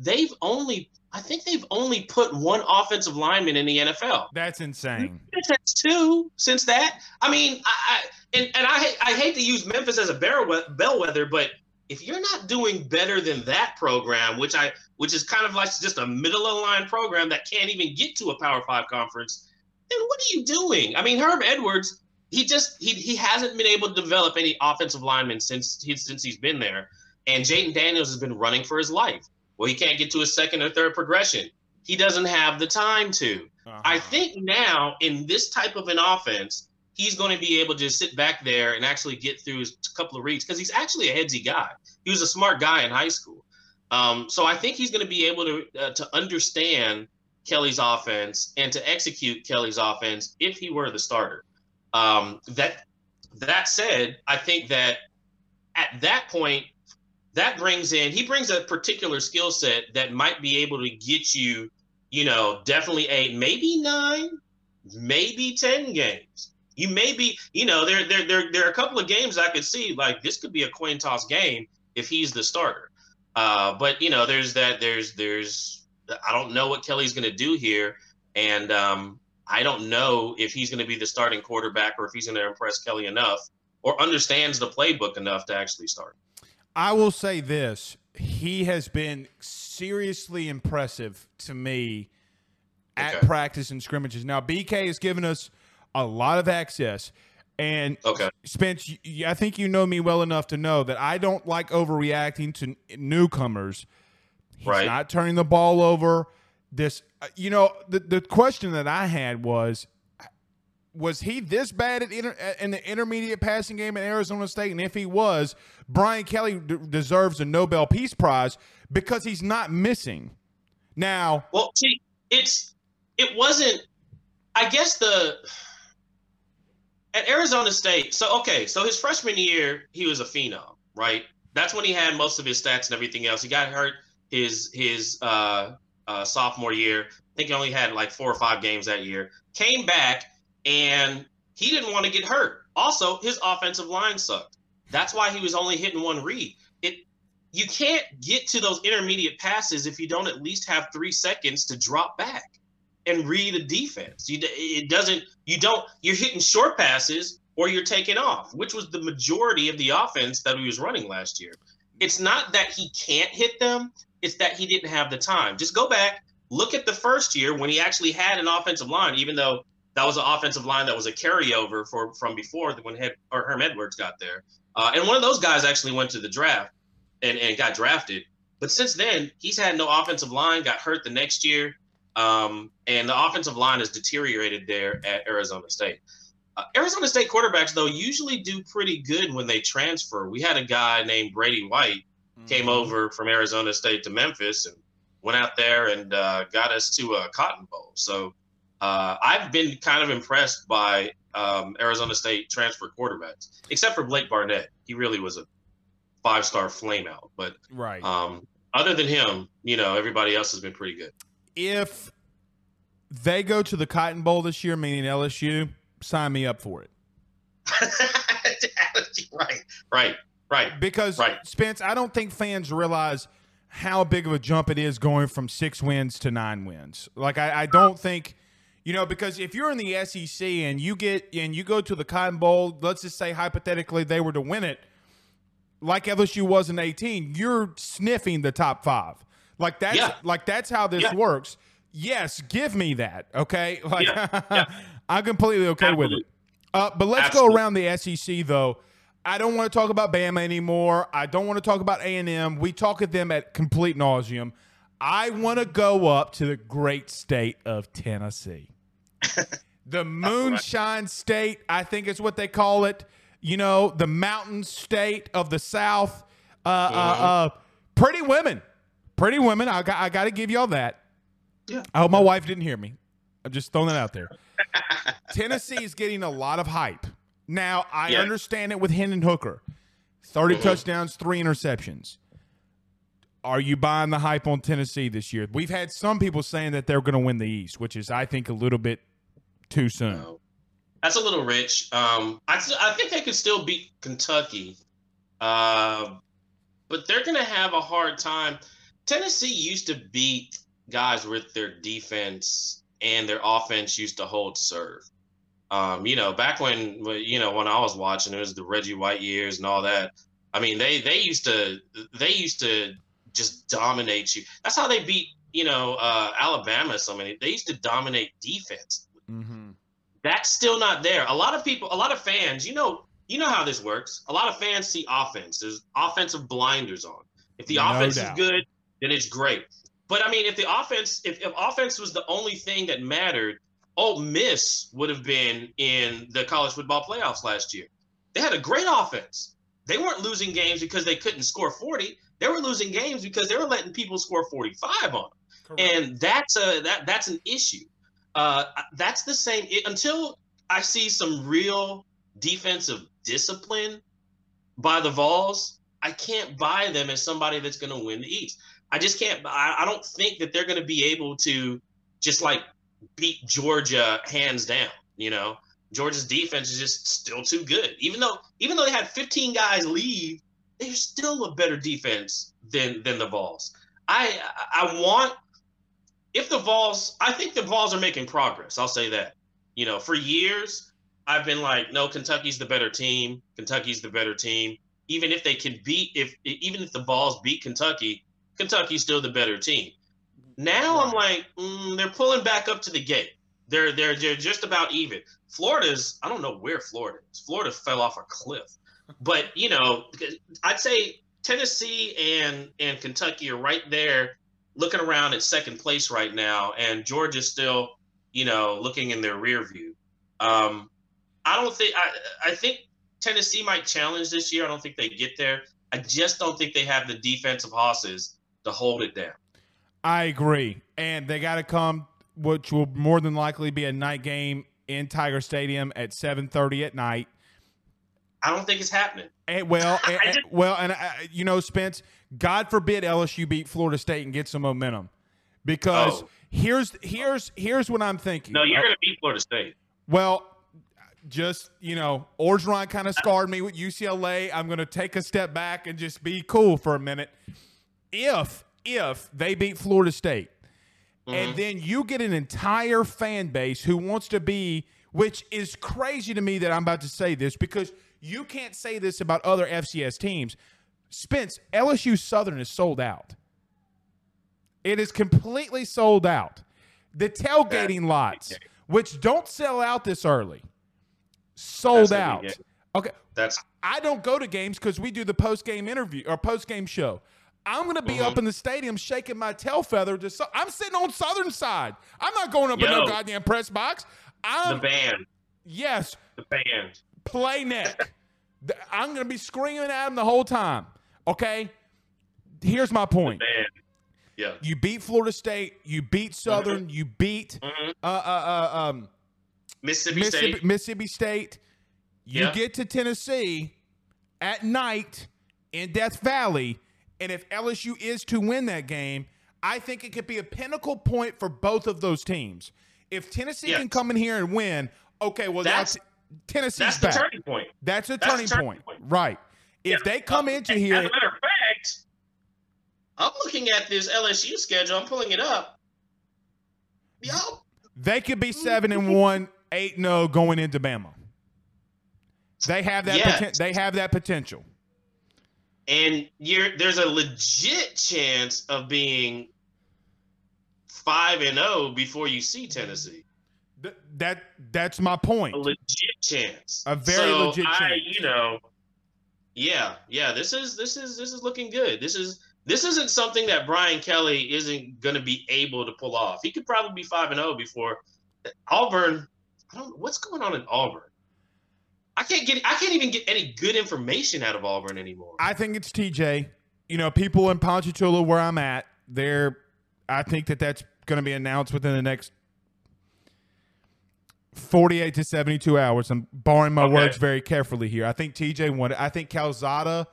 they've only i think they've only put one offensive lineman in the nfl That's insane. that's two since that. I mean, I, I and, and I I hate to use Memphis as a bellwe- bellwether, but if you're not doing better than that program, which I which is kind of like just a middle of the line program that can't even get to a Power Five conference, then what are you doing? I mean, Herm Edwards, he just he he hasn't been able to develop any offensive linemen since he since he's been there, and Jayden Daniels has been running for his life. Well, he can't get to a second or third progression. He doesn't have the time to. I Uh-huh. think now in this type of an offense, he's going to be able to sit back there and actually get through his couple of reads because he's actually a headsy guy. He was a smart guy in high school. Um, so I think he's going to be able to uh, to understand Kelly's offense and to execute Kelly's offense if he were the starter. Um, that that said, I think that at that point, that brings in he brings a particular skill set that might be able to get you you know, definitely eight, maybe nine, maybe ten games. You may be, you know, there there there there are a couple of games I could see like this could be a coin toss game if he's the starter. Uh, but you know, there's that there's there's I don't know what Kelly's going to do here, and um, I don't know if he's going to be the starting quarterback or if he's going to impress Kelly enough or understands the playbook enough to actually start. I will say this: he has been seriously impressive to me at Okay. practice and scrimmages. Now, BK has given us a lot of access, and Okay. Spence, I think you know me well enough to know that I don't like overreacting to newcomers. He's Right. not turning the ball over. This, uh, you know, the the question that I had was, was he this bad at inter, uh, in the intermediate passing game at Arizona State? And if he was, Brian Kelly d- deserves a Nobel Peace Prize because he's not missing. Now, Well, see, it's it wasn't. I guess the at Arizona State. So okay, so his freshman year he was a phenom, right? That's when he had most of his stats and everything else. He got hurt his his uh, uh, sophomore year. I think he only had like four or five games that year. Came back and he didn't want to get hurt. Also, his offensive line sucked. That's why he was only hitting one read. It you can't get to those intermediate passes if you don't at least have three seconds to drop back and read a defense. You it doesn't you don't you're hitting short passes or you're taking off, which was the majority of the offense that he was running last year. It's not that he can't hit them, it's that he didn't have the time. Just go back, look at the first year when he actually had an offensive line, even though that was an offensive line that was a carryover for from before when Head, or Herm Edwards got there. Uh, and one of those guys actually went to the draft and, and got drafted. But since then, he's had no offensive line, got hurt the next year. Um, and the offensive line has deteriorated there at Arizona State. Uh, Arizona State quarterbacks, though, usually do pretty good when they transfer. We had a guy named Brady White came over from Arizona State to Memphis and went out there and uh, got us to a Cotton Bowl. So uh, I've been kind of impressed by um, Arizona State transfer quarterbacks, except for Blake Barnett. He really was a five-star flameout. But right. um, other than him, you know, everybody else has been pretty good. If they go to the Cotton Bowl this year, meaning LSU, sign me up for it. right, right, right. Because Right. Spence, I don't think fans realize how big of a jump it is going from six wins to nine wins. Like I, I don't think, you know, because if you're in the SEC and you get and you go to the Cotton Bowl, let's just say hypothetically they were to win it, like LSU was in 18, you're sniffing the top five. Like that's Yeah. like that's how this Yeah. works. Yes, give me that. Okay, like Yeah. Yeah. I'm completely okay with it. Uh, but let's Absolutely. go around the SEC though. I don't want to talk about Bama anymore. I don't want to talk about A and M. We talk at them at complete nauseum. I want to go up to the great state of Tennessee, the Moonshine State. I think is what they call it. You know, the Mountain State of the South. Uh, uh, uh, pretty women, pretty women. I got, I got to give y'all that. Yeah. I hope my wife didn't hear me. I'm just throwing that out there. Tennessee is getting a lot of hype. Now, I Yeah. understand it with Hendon Hooker 30 Mhm. touchdowns, three interceptions. Are you buying the hype on Tennessee this year? We've had some people saying that they're going to win the East, which is, I think, a little bit too soon. No. That's a little rich. Um, I, I think they could still beat Kentucky, uh, but they're going to have a hard time. Tennessee used to beat guys with their defense, and their offense used to hold serve. Um, you know, back when you know when I was watching, it was the Reggie White years and all that. I mean, they they used to they used to just dominate you. That's how they beat you know uh, Alabama. So many they used to dominate defense Mm-hmm. that's still not there. A lot of people, a lot of fans, you know, you know how this works. A lot of fans see offense. There's offensive blinders on. If the No offense doubt. is good, then it's great. But I mean, if the offense, if, if offense was the only thing that mattered, Ole Miss would have been in the college football playoffs last year. They had a great offense. They weren't losing games because they couldn't score 40. They were losing games because they were letting people score 45 on them and that's a that that's an issue. Uh, that's the same it, until I see some real defensive discipline by the Vols. I can't buy them as somebody that's going to win the East. I just can't. I, I don't think that they're going to be able to just like beat Georgia hands down. You know, Georgia's defense is just still too good. Even though even though they had 15 guys leave, they're still a better defense than than the Vols. I I want if the Vols, I think the Vols are making progress. I'll say that. You know, for years, I've been like, no, Kentucky's the better team. Kentucky's the better team. Even if they can beat, if even if the Vols beat Kentucky, Kentucky's still the better team. Now I'm like, mm, they're pulling back up to the gate. They're they're they're just about even. Florida's, I don't know where Florida is. Florida fell off a cliff, but you know, I'd say Tennessee and and Kentucky are right there, looking around at second place right now, and Georgia's still, you know, looking in their rear view. Um, I don't think I I think Tennessee might challenge this year. I don't think they get there. I just don't think they have the defensive hosses to hold it down. I agree, and they got to come, which will more than likely be a night game in Tiger Stadium at 7:30 at night. I don't think it's happening. Eh, and eh, eh, well, and, and, well, and you know, Spence, God forbid LSU beat Florida State and get some momentum, because oh. here's here's here's what I'm thinking. No, you're going to beat Florida State. Well, just you know, Orgeron kind of scarred me with UCLA. I'm going to take a step back and just be cool for a minute. If if they beat Florida State, mm-hmm. and then you get an entire fan base who wants to be, which is crazy to me that I'm about to say this because you can't say this about other FCS teams. Spence, LSU Southern is sold out. It is completely sold out. The tailgating lots, which don't sell out this early, sold out. Okay. That's I don't go to games because we do the post game interview or post game show. I'm going to be up mm-hmm. in the stadium shaking my tail feather. To so- I'm sitting on southern side. I'm not going up Yo, in no goddamn press box. I'm, the band. Yes. The band. Play neck. I'm going to be screaming at him the whole time. Okay. Here's my point. Yeah. You beat Florida State. You beat Southern. Mm-hmm. You beat mm-hmm. uh, uh, uh, um, Mississippi, Mississippi, State. Mississippi State. You yeah. get to Tennessee at night in Death Valley and if LSU is to win that game, I think it could be a pinnacle point for both of those teams. If Tennessee can come in here and win, okay, well that's, Tennessee's that's back. the turning point. That's a that's turning, turning point. point. right? If they come uh, into here, as a matter of fact, I'm looking at this LSU schedule. I'm pulling it up. Yo, they could be seven and one, eight and zero going into Bama. They have that. Poten- they have that potential and you're there's a legit chance of being five and zero oh before you see Tennessee. Th- that that's my point. A legit chance. A very so legit I, chance. You know, yeah, yeah. This is this is this is looking good. This is this isn't something that Brian Kelly isn't going to be able to pull off. He could probably be five and zero oh before Auburn. I don't. What's going on in Auburn? I can't get I can't even get any good information out of Auburn anymore. I think it's TJ. You know, people in Ponchatoula where I'm at, they're I think that that's going to be announced within the next 48 to 72 hours. I'm barring my okay. words very carefully here. I think TJ wanted I think Calzada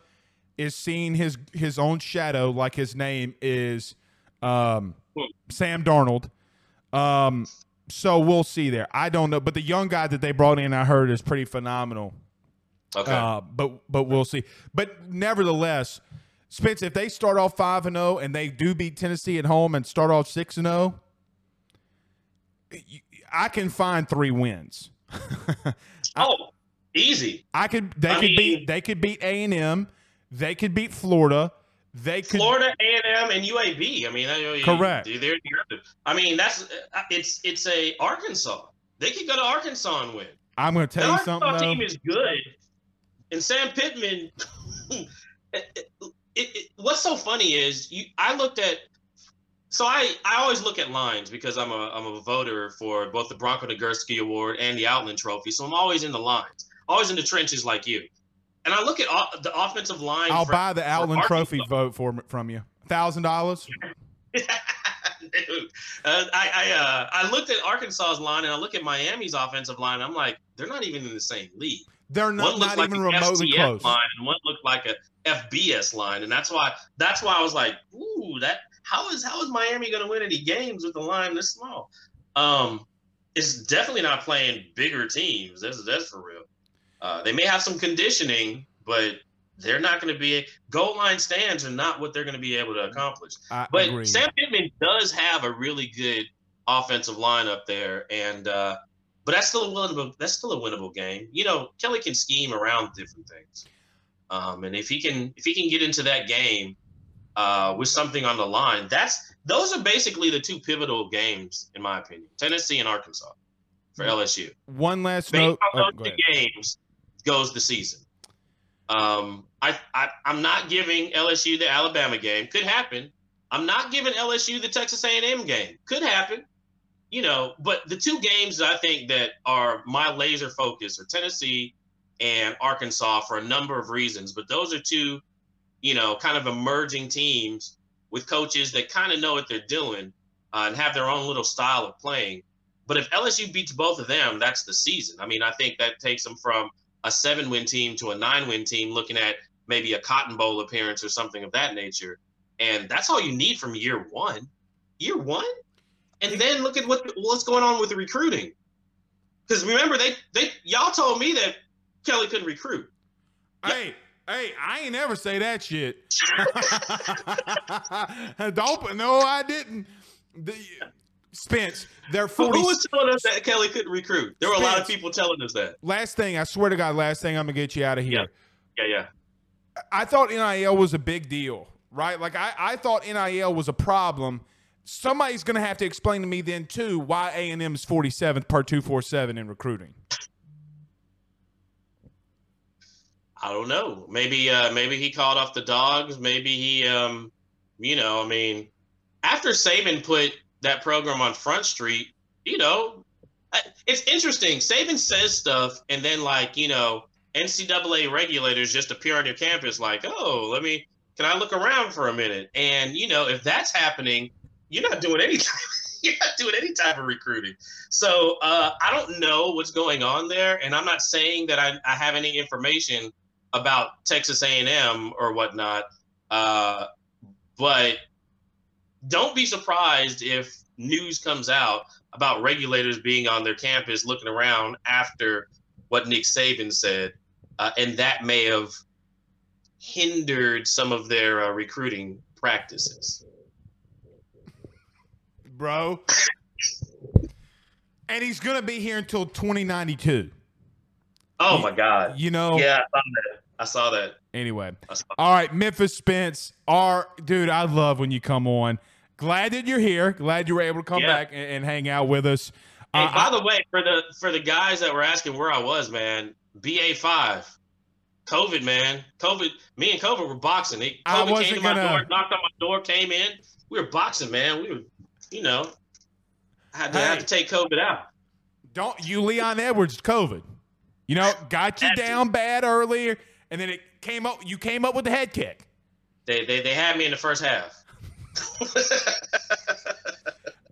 is seeing his his own shadow like his name is um, hmm. Sam Darnold. Um, so we'll see there. I don't know, but the young guy that they brought in, I heard, is pretty phenomenal. Okay, uh, but but we'll see. But nevertheless, Spence, if they start off five and zero oh and they do beat Tennessee at home and start off six and zero, oh, I can find three wins. oh, easy. I could. They I could mean, beat. They could beat A and M. They could beat Florida. They could, Florida A and M and UAB. I mean, correct. They're, I mean, that's uh, it's it's a Arkansas. They could go to Arkansas and win. I'm going to tell you something. Arkansas team is good, and Sam Pittman. it, it, it, what's so funny is you. I looked at. So I, I always look at lines because I'm a I'm a voter for both the Bronco Nagurski Award and the Outland Trophy. So I'm always in the lines, always in the trenches like you. And I look at the offensive line. I'll for, buy the Outland Trophy vote for from you. Thousand dollars. Dude, uh, I I, uh, I looked at Arkansas's line and I look at Miami's offensive line. I'm like, they're not even in the same league. They're not, not like even remotely FCS close. Line and one looked like a FBS line, and that's why that's why I was like, ooh, that how is how is Miami going to win any games with a line this small? Um, it's definitely not playing bigger teams. That's that's for real. Uh, they may have some conditioning, but they're not going to be goal line stands are not what they're going to be able to accomplish. I But agree. Sam Pittman does have a really good offensive line up there, and uh, but that's still a winnable. That's still a winnable game. You know, Kelly can scheme around different things, um, and if he can if he can get into that game uh, with something on the line, that's those are basically the two pivotal games in my opinion. Tennessee and Arkansas for LSU. One last Based note. on oh, those go two games goes the season. Um, I, I I'm not giving LSU the Alabama game. Could happen. I'm not giving LSU the Texas A&M game. Could happen. You know, but the two games I think that are my laser focus are Tennessee and Arkansas for a number of reasons. But those are two, you know, kind of emerging teams with coaches that kind of know what they're doing uh, and have their own little style of playing. But if LSU beats both of them, that's the season. I mean, I think that takes them from a seven win team to a nine win team, looking at maybe a Cotton Bowl appearance or something of that nature. And that's all you need from year one. Year one? And then look at what what's going on with the recruiting. Because remember, they they y'all told me that Kelly couldn't recruit. Hey, hey, I ain't ever say that shit. Don't. No, I didn't. The, Spence, they're Who, 40. who was telling us that Kelly couldn't recruit? There were a lot of people telling us that. last thing, I swear to God, last thing, I'm gonna get you out of here. Yeah, yeah. I thought NIL was a big deal, right? Like I, I thought NIL was a problem. Somebody's gonna have to explain to me then too why A and M is 47th per 247 in recruiting. I don't know. Maybe uh maybe he called off the dogs. Maybe he um you know, I mean, after Saban put that program on Front Street, you know, it's interesting. Saban says stuff and then like, you know, NCAA regulators just appear on your campus like, "Oh, let me can I look around for a minute?" And you know, if that's happening, you're not doing any you're not doing any type of recruiting. So uh, I don't know what's going on there, and I'm not saying that I, I have any information about Texas A&M or whatnot. Uh, but don't be surprised if news comes out about regulators being on their campus looking around after what Nick Saban said, uh, and that may have hindered some of their uh, recruiting practices. bro. and he's gonna be here until 2092. Oh my God! You know. Yeah, I saw that. I saw that. Anyway, I saw all right, Memphis Spence. Our dude, I love when you come on. Glad that you're here. Glad you were able to come Yeah. back and, and hang out with us. Hey, Uh, by I- the way, for the for the guys that were asking where I was, man, BA five, COVID, man, COVID. Me and COVID were boxing. He, I COVID came to my gonna- door, knocked on my door, came in. We were boxing, man. We were, you know, I had to, I had to take COVID out. don't you, Leon Edwards, COVID. You know, got you down bad earlier, and then it came up. You came up with the head kick. They they, they had me in the first half.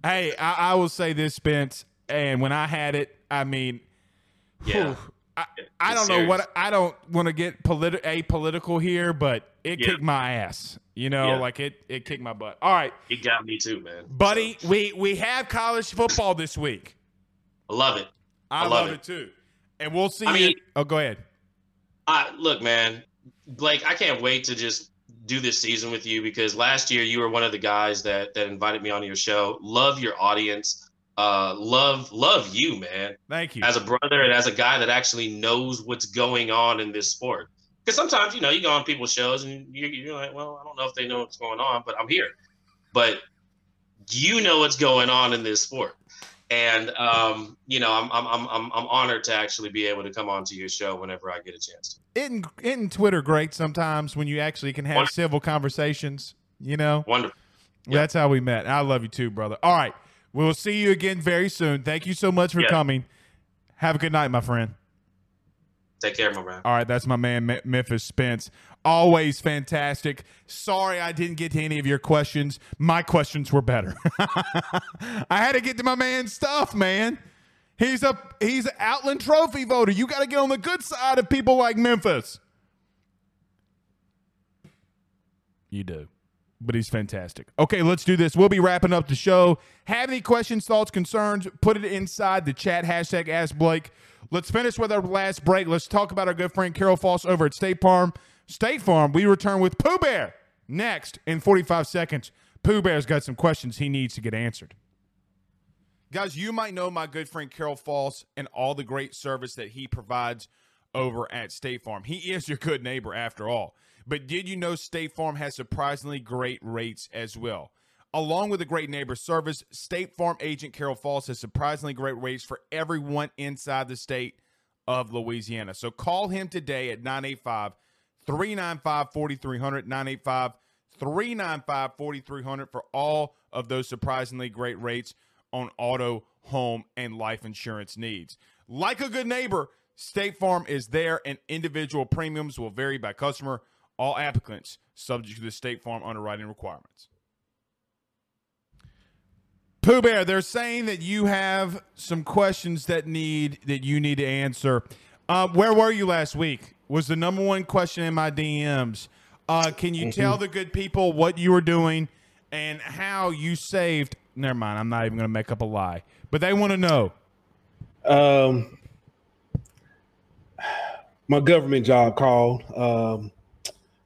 Hey, I, I will say this, Spence, and when I had it, I mean, Yeah. whew, I, I don't know what I don't want to get politi- apolitical here, but it Yeah. kicked my ass. You know, Yeah. like it it kicked my butt. All right, It got me too, man. buddy, So, we we have college football this week. I love it. I, I love, it. it. too, and we'll see I mean- oh, go ahead. I look, man, Blake, I can't wait to just do this season with you because last year you were one of the guys that that invited me on your show. Love your audience. Uh love love you, man. Thank you. As a brother and as a guy that actually knows what's going on in this sport. Because sometimes, you know, you go on people's shows and you're, you're like, well, I don't know if they know what's going on, but I'm here. But you know what's going on in this sport. And um, you know, I'm I'm I'm I'm honored to actually be able to come onto your show whenever I get a chance to. Isn't, isn't Twitter great sometimes when you actually can have Wonderful. civil conversations? You know, Wonderful. Yeah. that's how we met. I love you too, brother. All right, we'll see you again very soon. Thank you so much for Yeah. coming. Have a good night, my friend. Take care, my man. All right, that's my man Me- Memphis Spence. Always fantastic. Sorry I didn't get to any of your questions. My questions were better. I had to get to my man's stuff, man. He's a he's an Outland Trophy voter. You got to get on the good side of people like Memphis. You do. But he's fantastic. Okay, let's do this. We'll be wrapping up the show. Have any questions, thoughts, concerns? Put it inside the chat. Hashtag Ask Blake. Let's finish with our last break. Let's talk about our good friend Carol Foss over at State Farm. State Farm. We return with Pooh Bear next in 45 seconds. Pooh Bear's got some questions he needs to get answered. Guys, you might know my good friend Carol Falls and all the great service that he provides over at State Farm. He is your good neighbor after all. But did you know State Farm has surprisingly great rates as well? Along with a great neighbor service, State Farm agent Carol Falls has surprisingly great rates for everyone inside the state of Louisiana. So call him today at 985 395 4300, 985 395 4300 for all of those surprisingly great rates on auto, home, and life insurance needs. Like a good neighbor, State Farm is there, and individual premiums will vary by customer. All applicants subject to the State Farm underwriting requirements. Pooh Bear, they're saying that you have some questions that need that you need to answer. Uh, where were you last week? Was the number one question in my DMs. Uh, can you tell the good people what you were doing and how you saved? Never mind. I'm not even going to make up a lie, but they want to know. Um, my government job called. Um,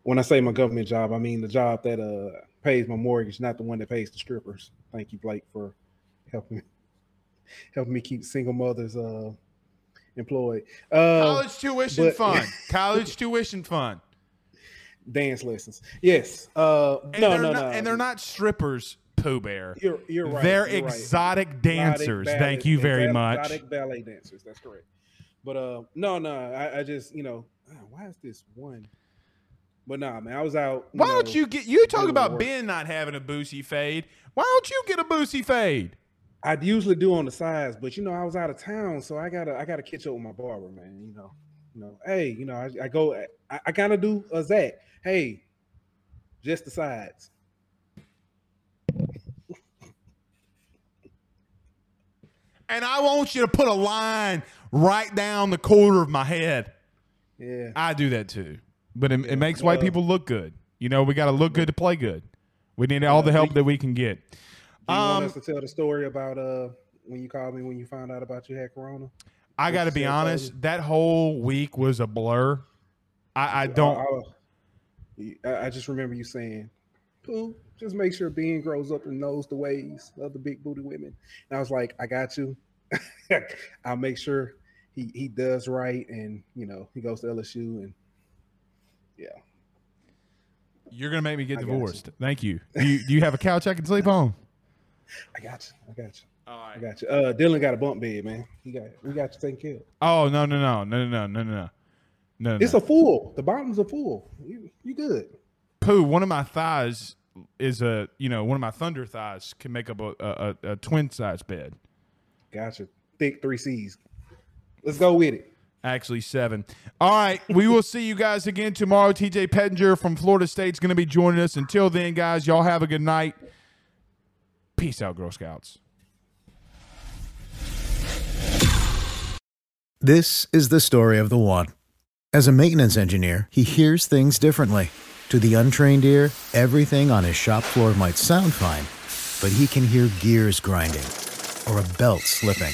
when I say my government job, I mean the job that uh pays my mortgage, not the one that pays the strippers. Thank you, Blake, for helping helping me keep single mothers uh employed. Uh, College tuition but- fund. College tuition fund. dance lessons. Yes. Uh, And no, no, not, no. And they're not strippers, Pooh Bear. You're you're right. They're you're right. exotic dancers. Exotic Thank ballet- you very exotic- much. Exotic ballet dancers. That's correct. But uh, no, no. I, I just you know, ah, why is this one? But nah, man, I was out. Why don't you get? You talk about work. Ben not having a boosie fade. Why don't you get a boosie fade? I'd usually do on the sides, but you know, I was out of town, so I gotta I gotta catch up with my barber, man. You know, you know, hey, you know, I, I go, I, I kind of do a Zach. Hey, just the sides. And I want you to put a line right down the corner of my head. Yeah. I do that too, but it, it makes white people look good. You know, we got to look good to play good. We need all the help that we can get. Do you Um, want us to tell the story about uh when you called me when you found out about you had corona? I got to be honest. That whole week was a blur. I, I don't. I, I, I just remember you saying, "Pooh, just make sure Ben grows up and knows the ways of the big booty women." And I was like, "I got you. I'll make sure he he does right, and you know he goes to LSU, and You're gonna make me get I got you. divorced. Thank you. Do you, do you have a couch I can sleep on? I got you. I got you. All I got you. Uh, Dylan got a bump bed, man. He got we got you taken care of. Oh no no no no no no no no no. It's no. a full. The bottoms are full. You you good? poo. One of my thighs is a you know one of my thunder thighs can make up a a, a, a twin size bed. Gotcha. Thick three C's. Let's go with it. Actually, seven. All right, we will see you guys again tomorrow. TJ Pettinger from Florida State's going to be joining us. Until then, guys, y'all have a good night. Peace out, Girl Scouts. This is the story of the one. As a maintenance engineer, he hears things differently. To the untrained ear, everything on his shop floor might sound fine, but he can hear gears grinding or a belt slipping.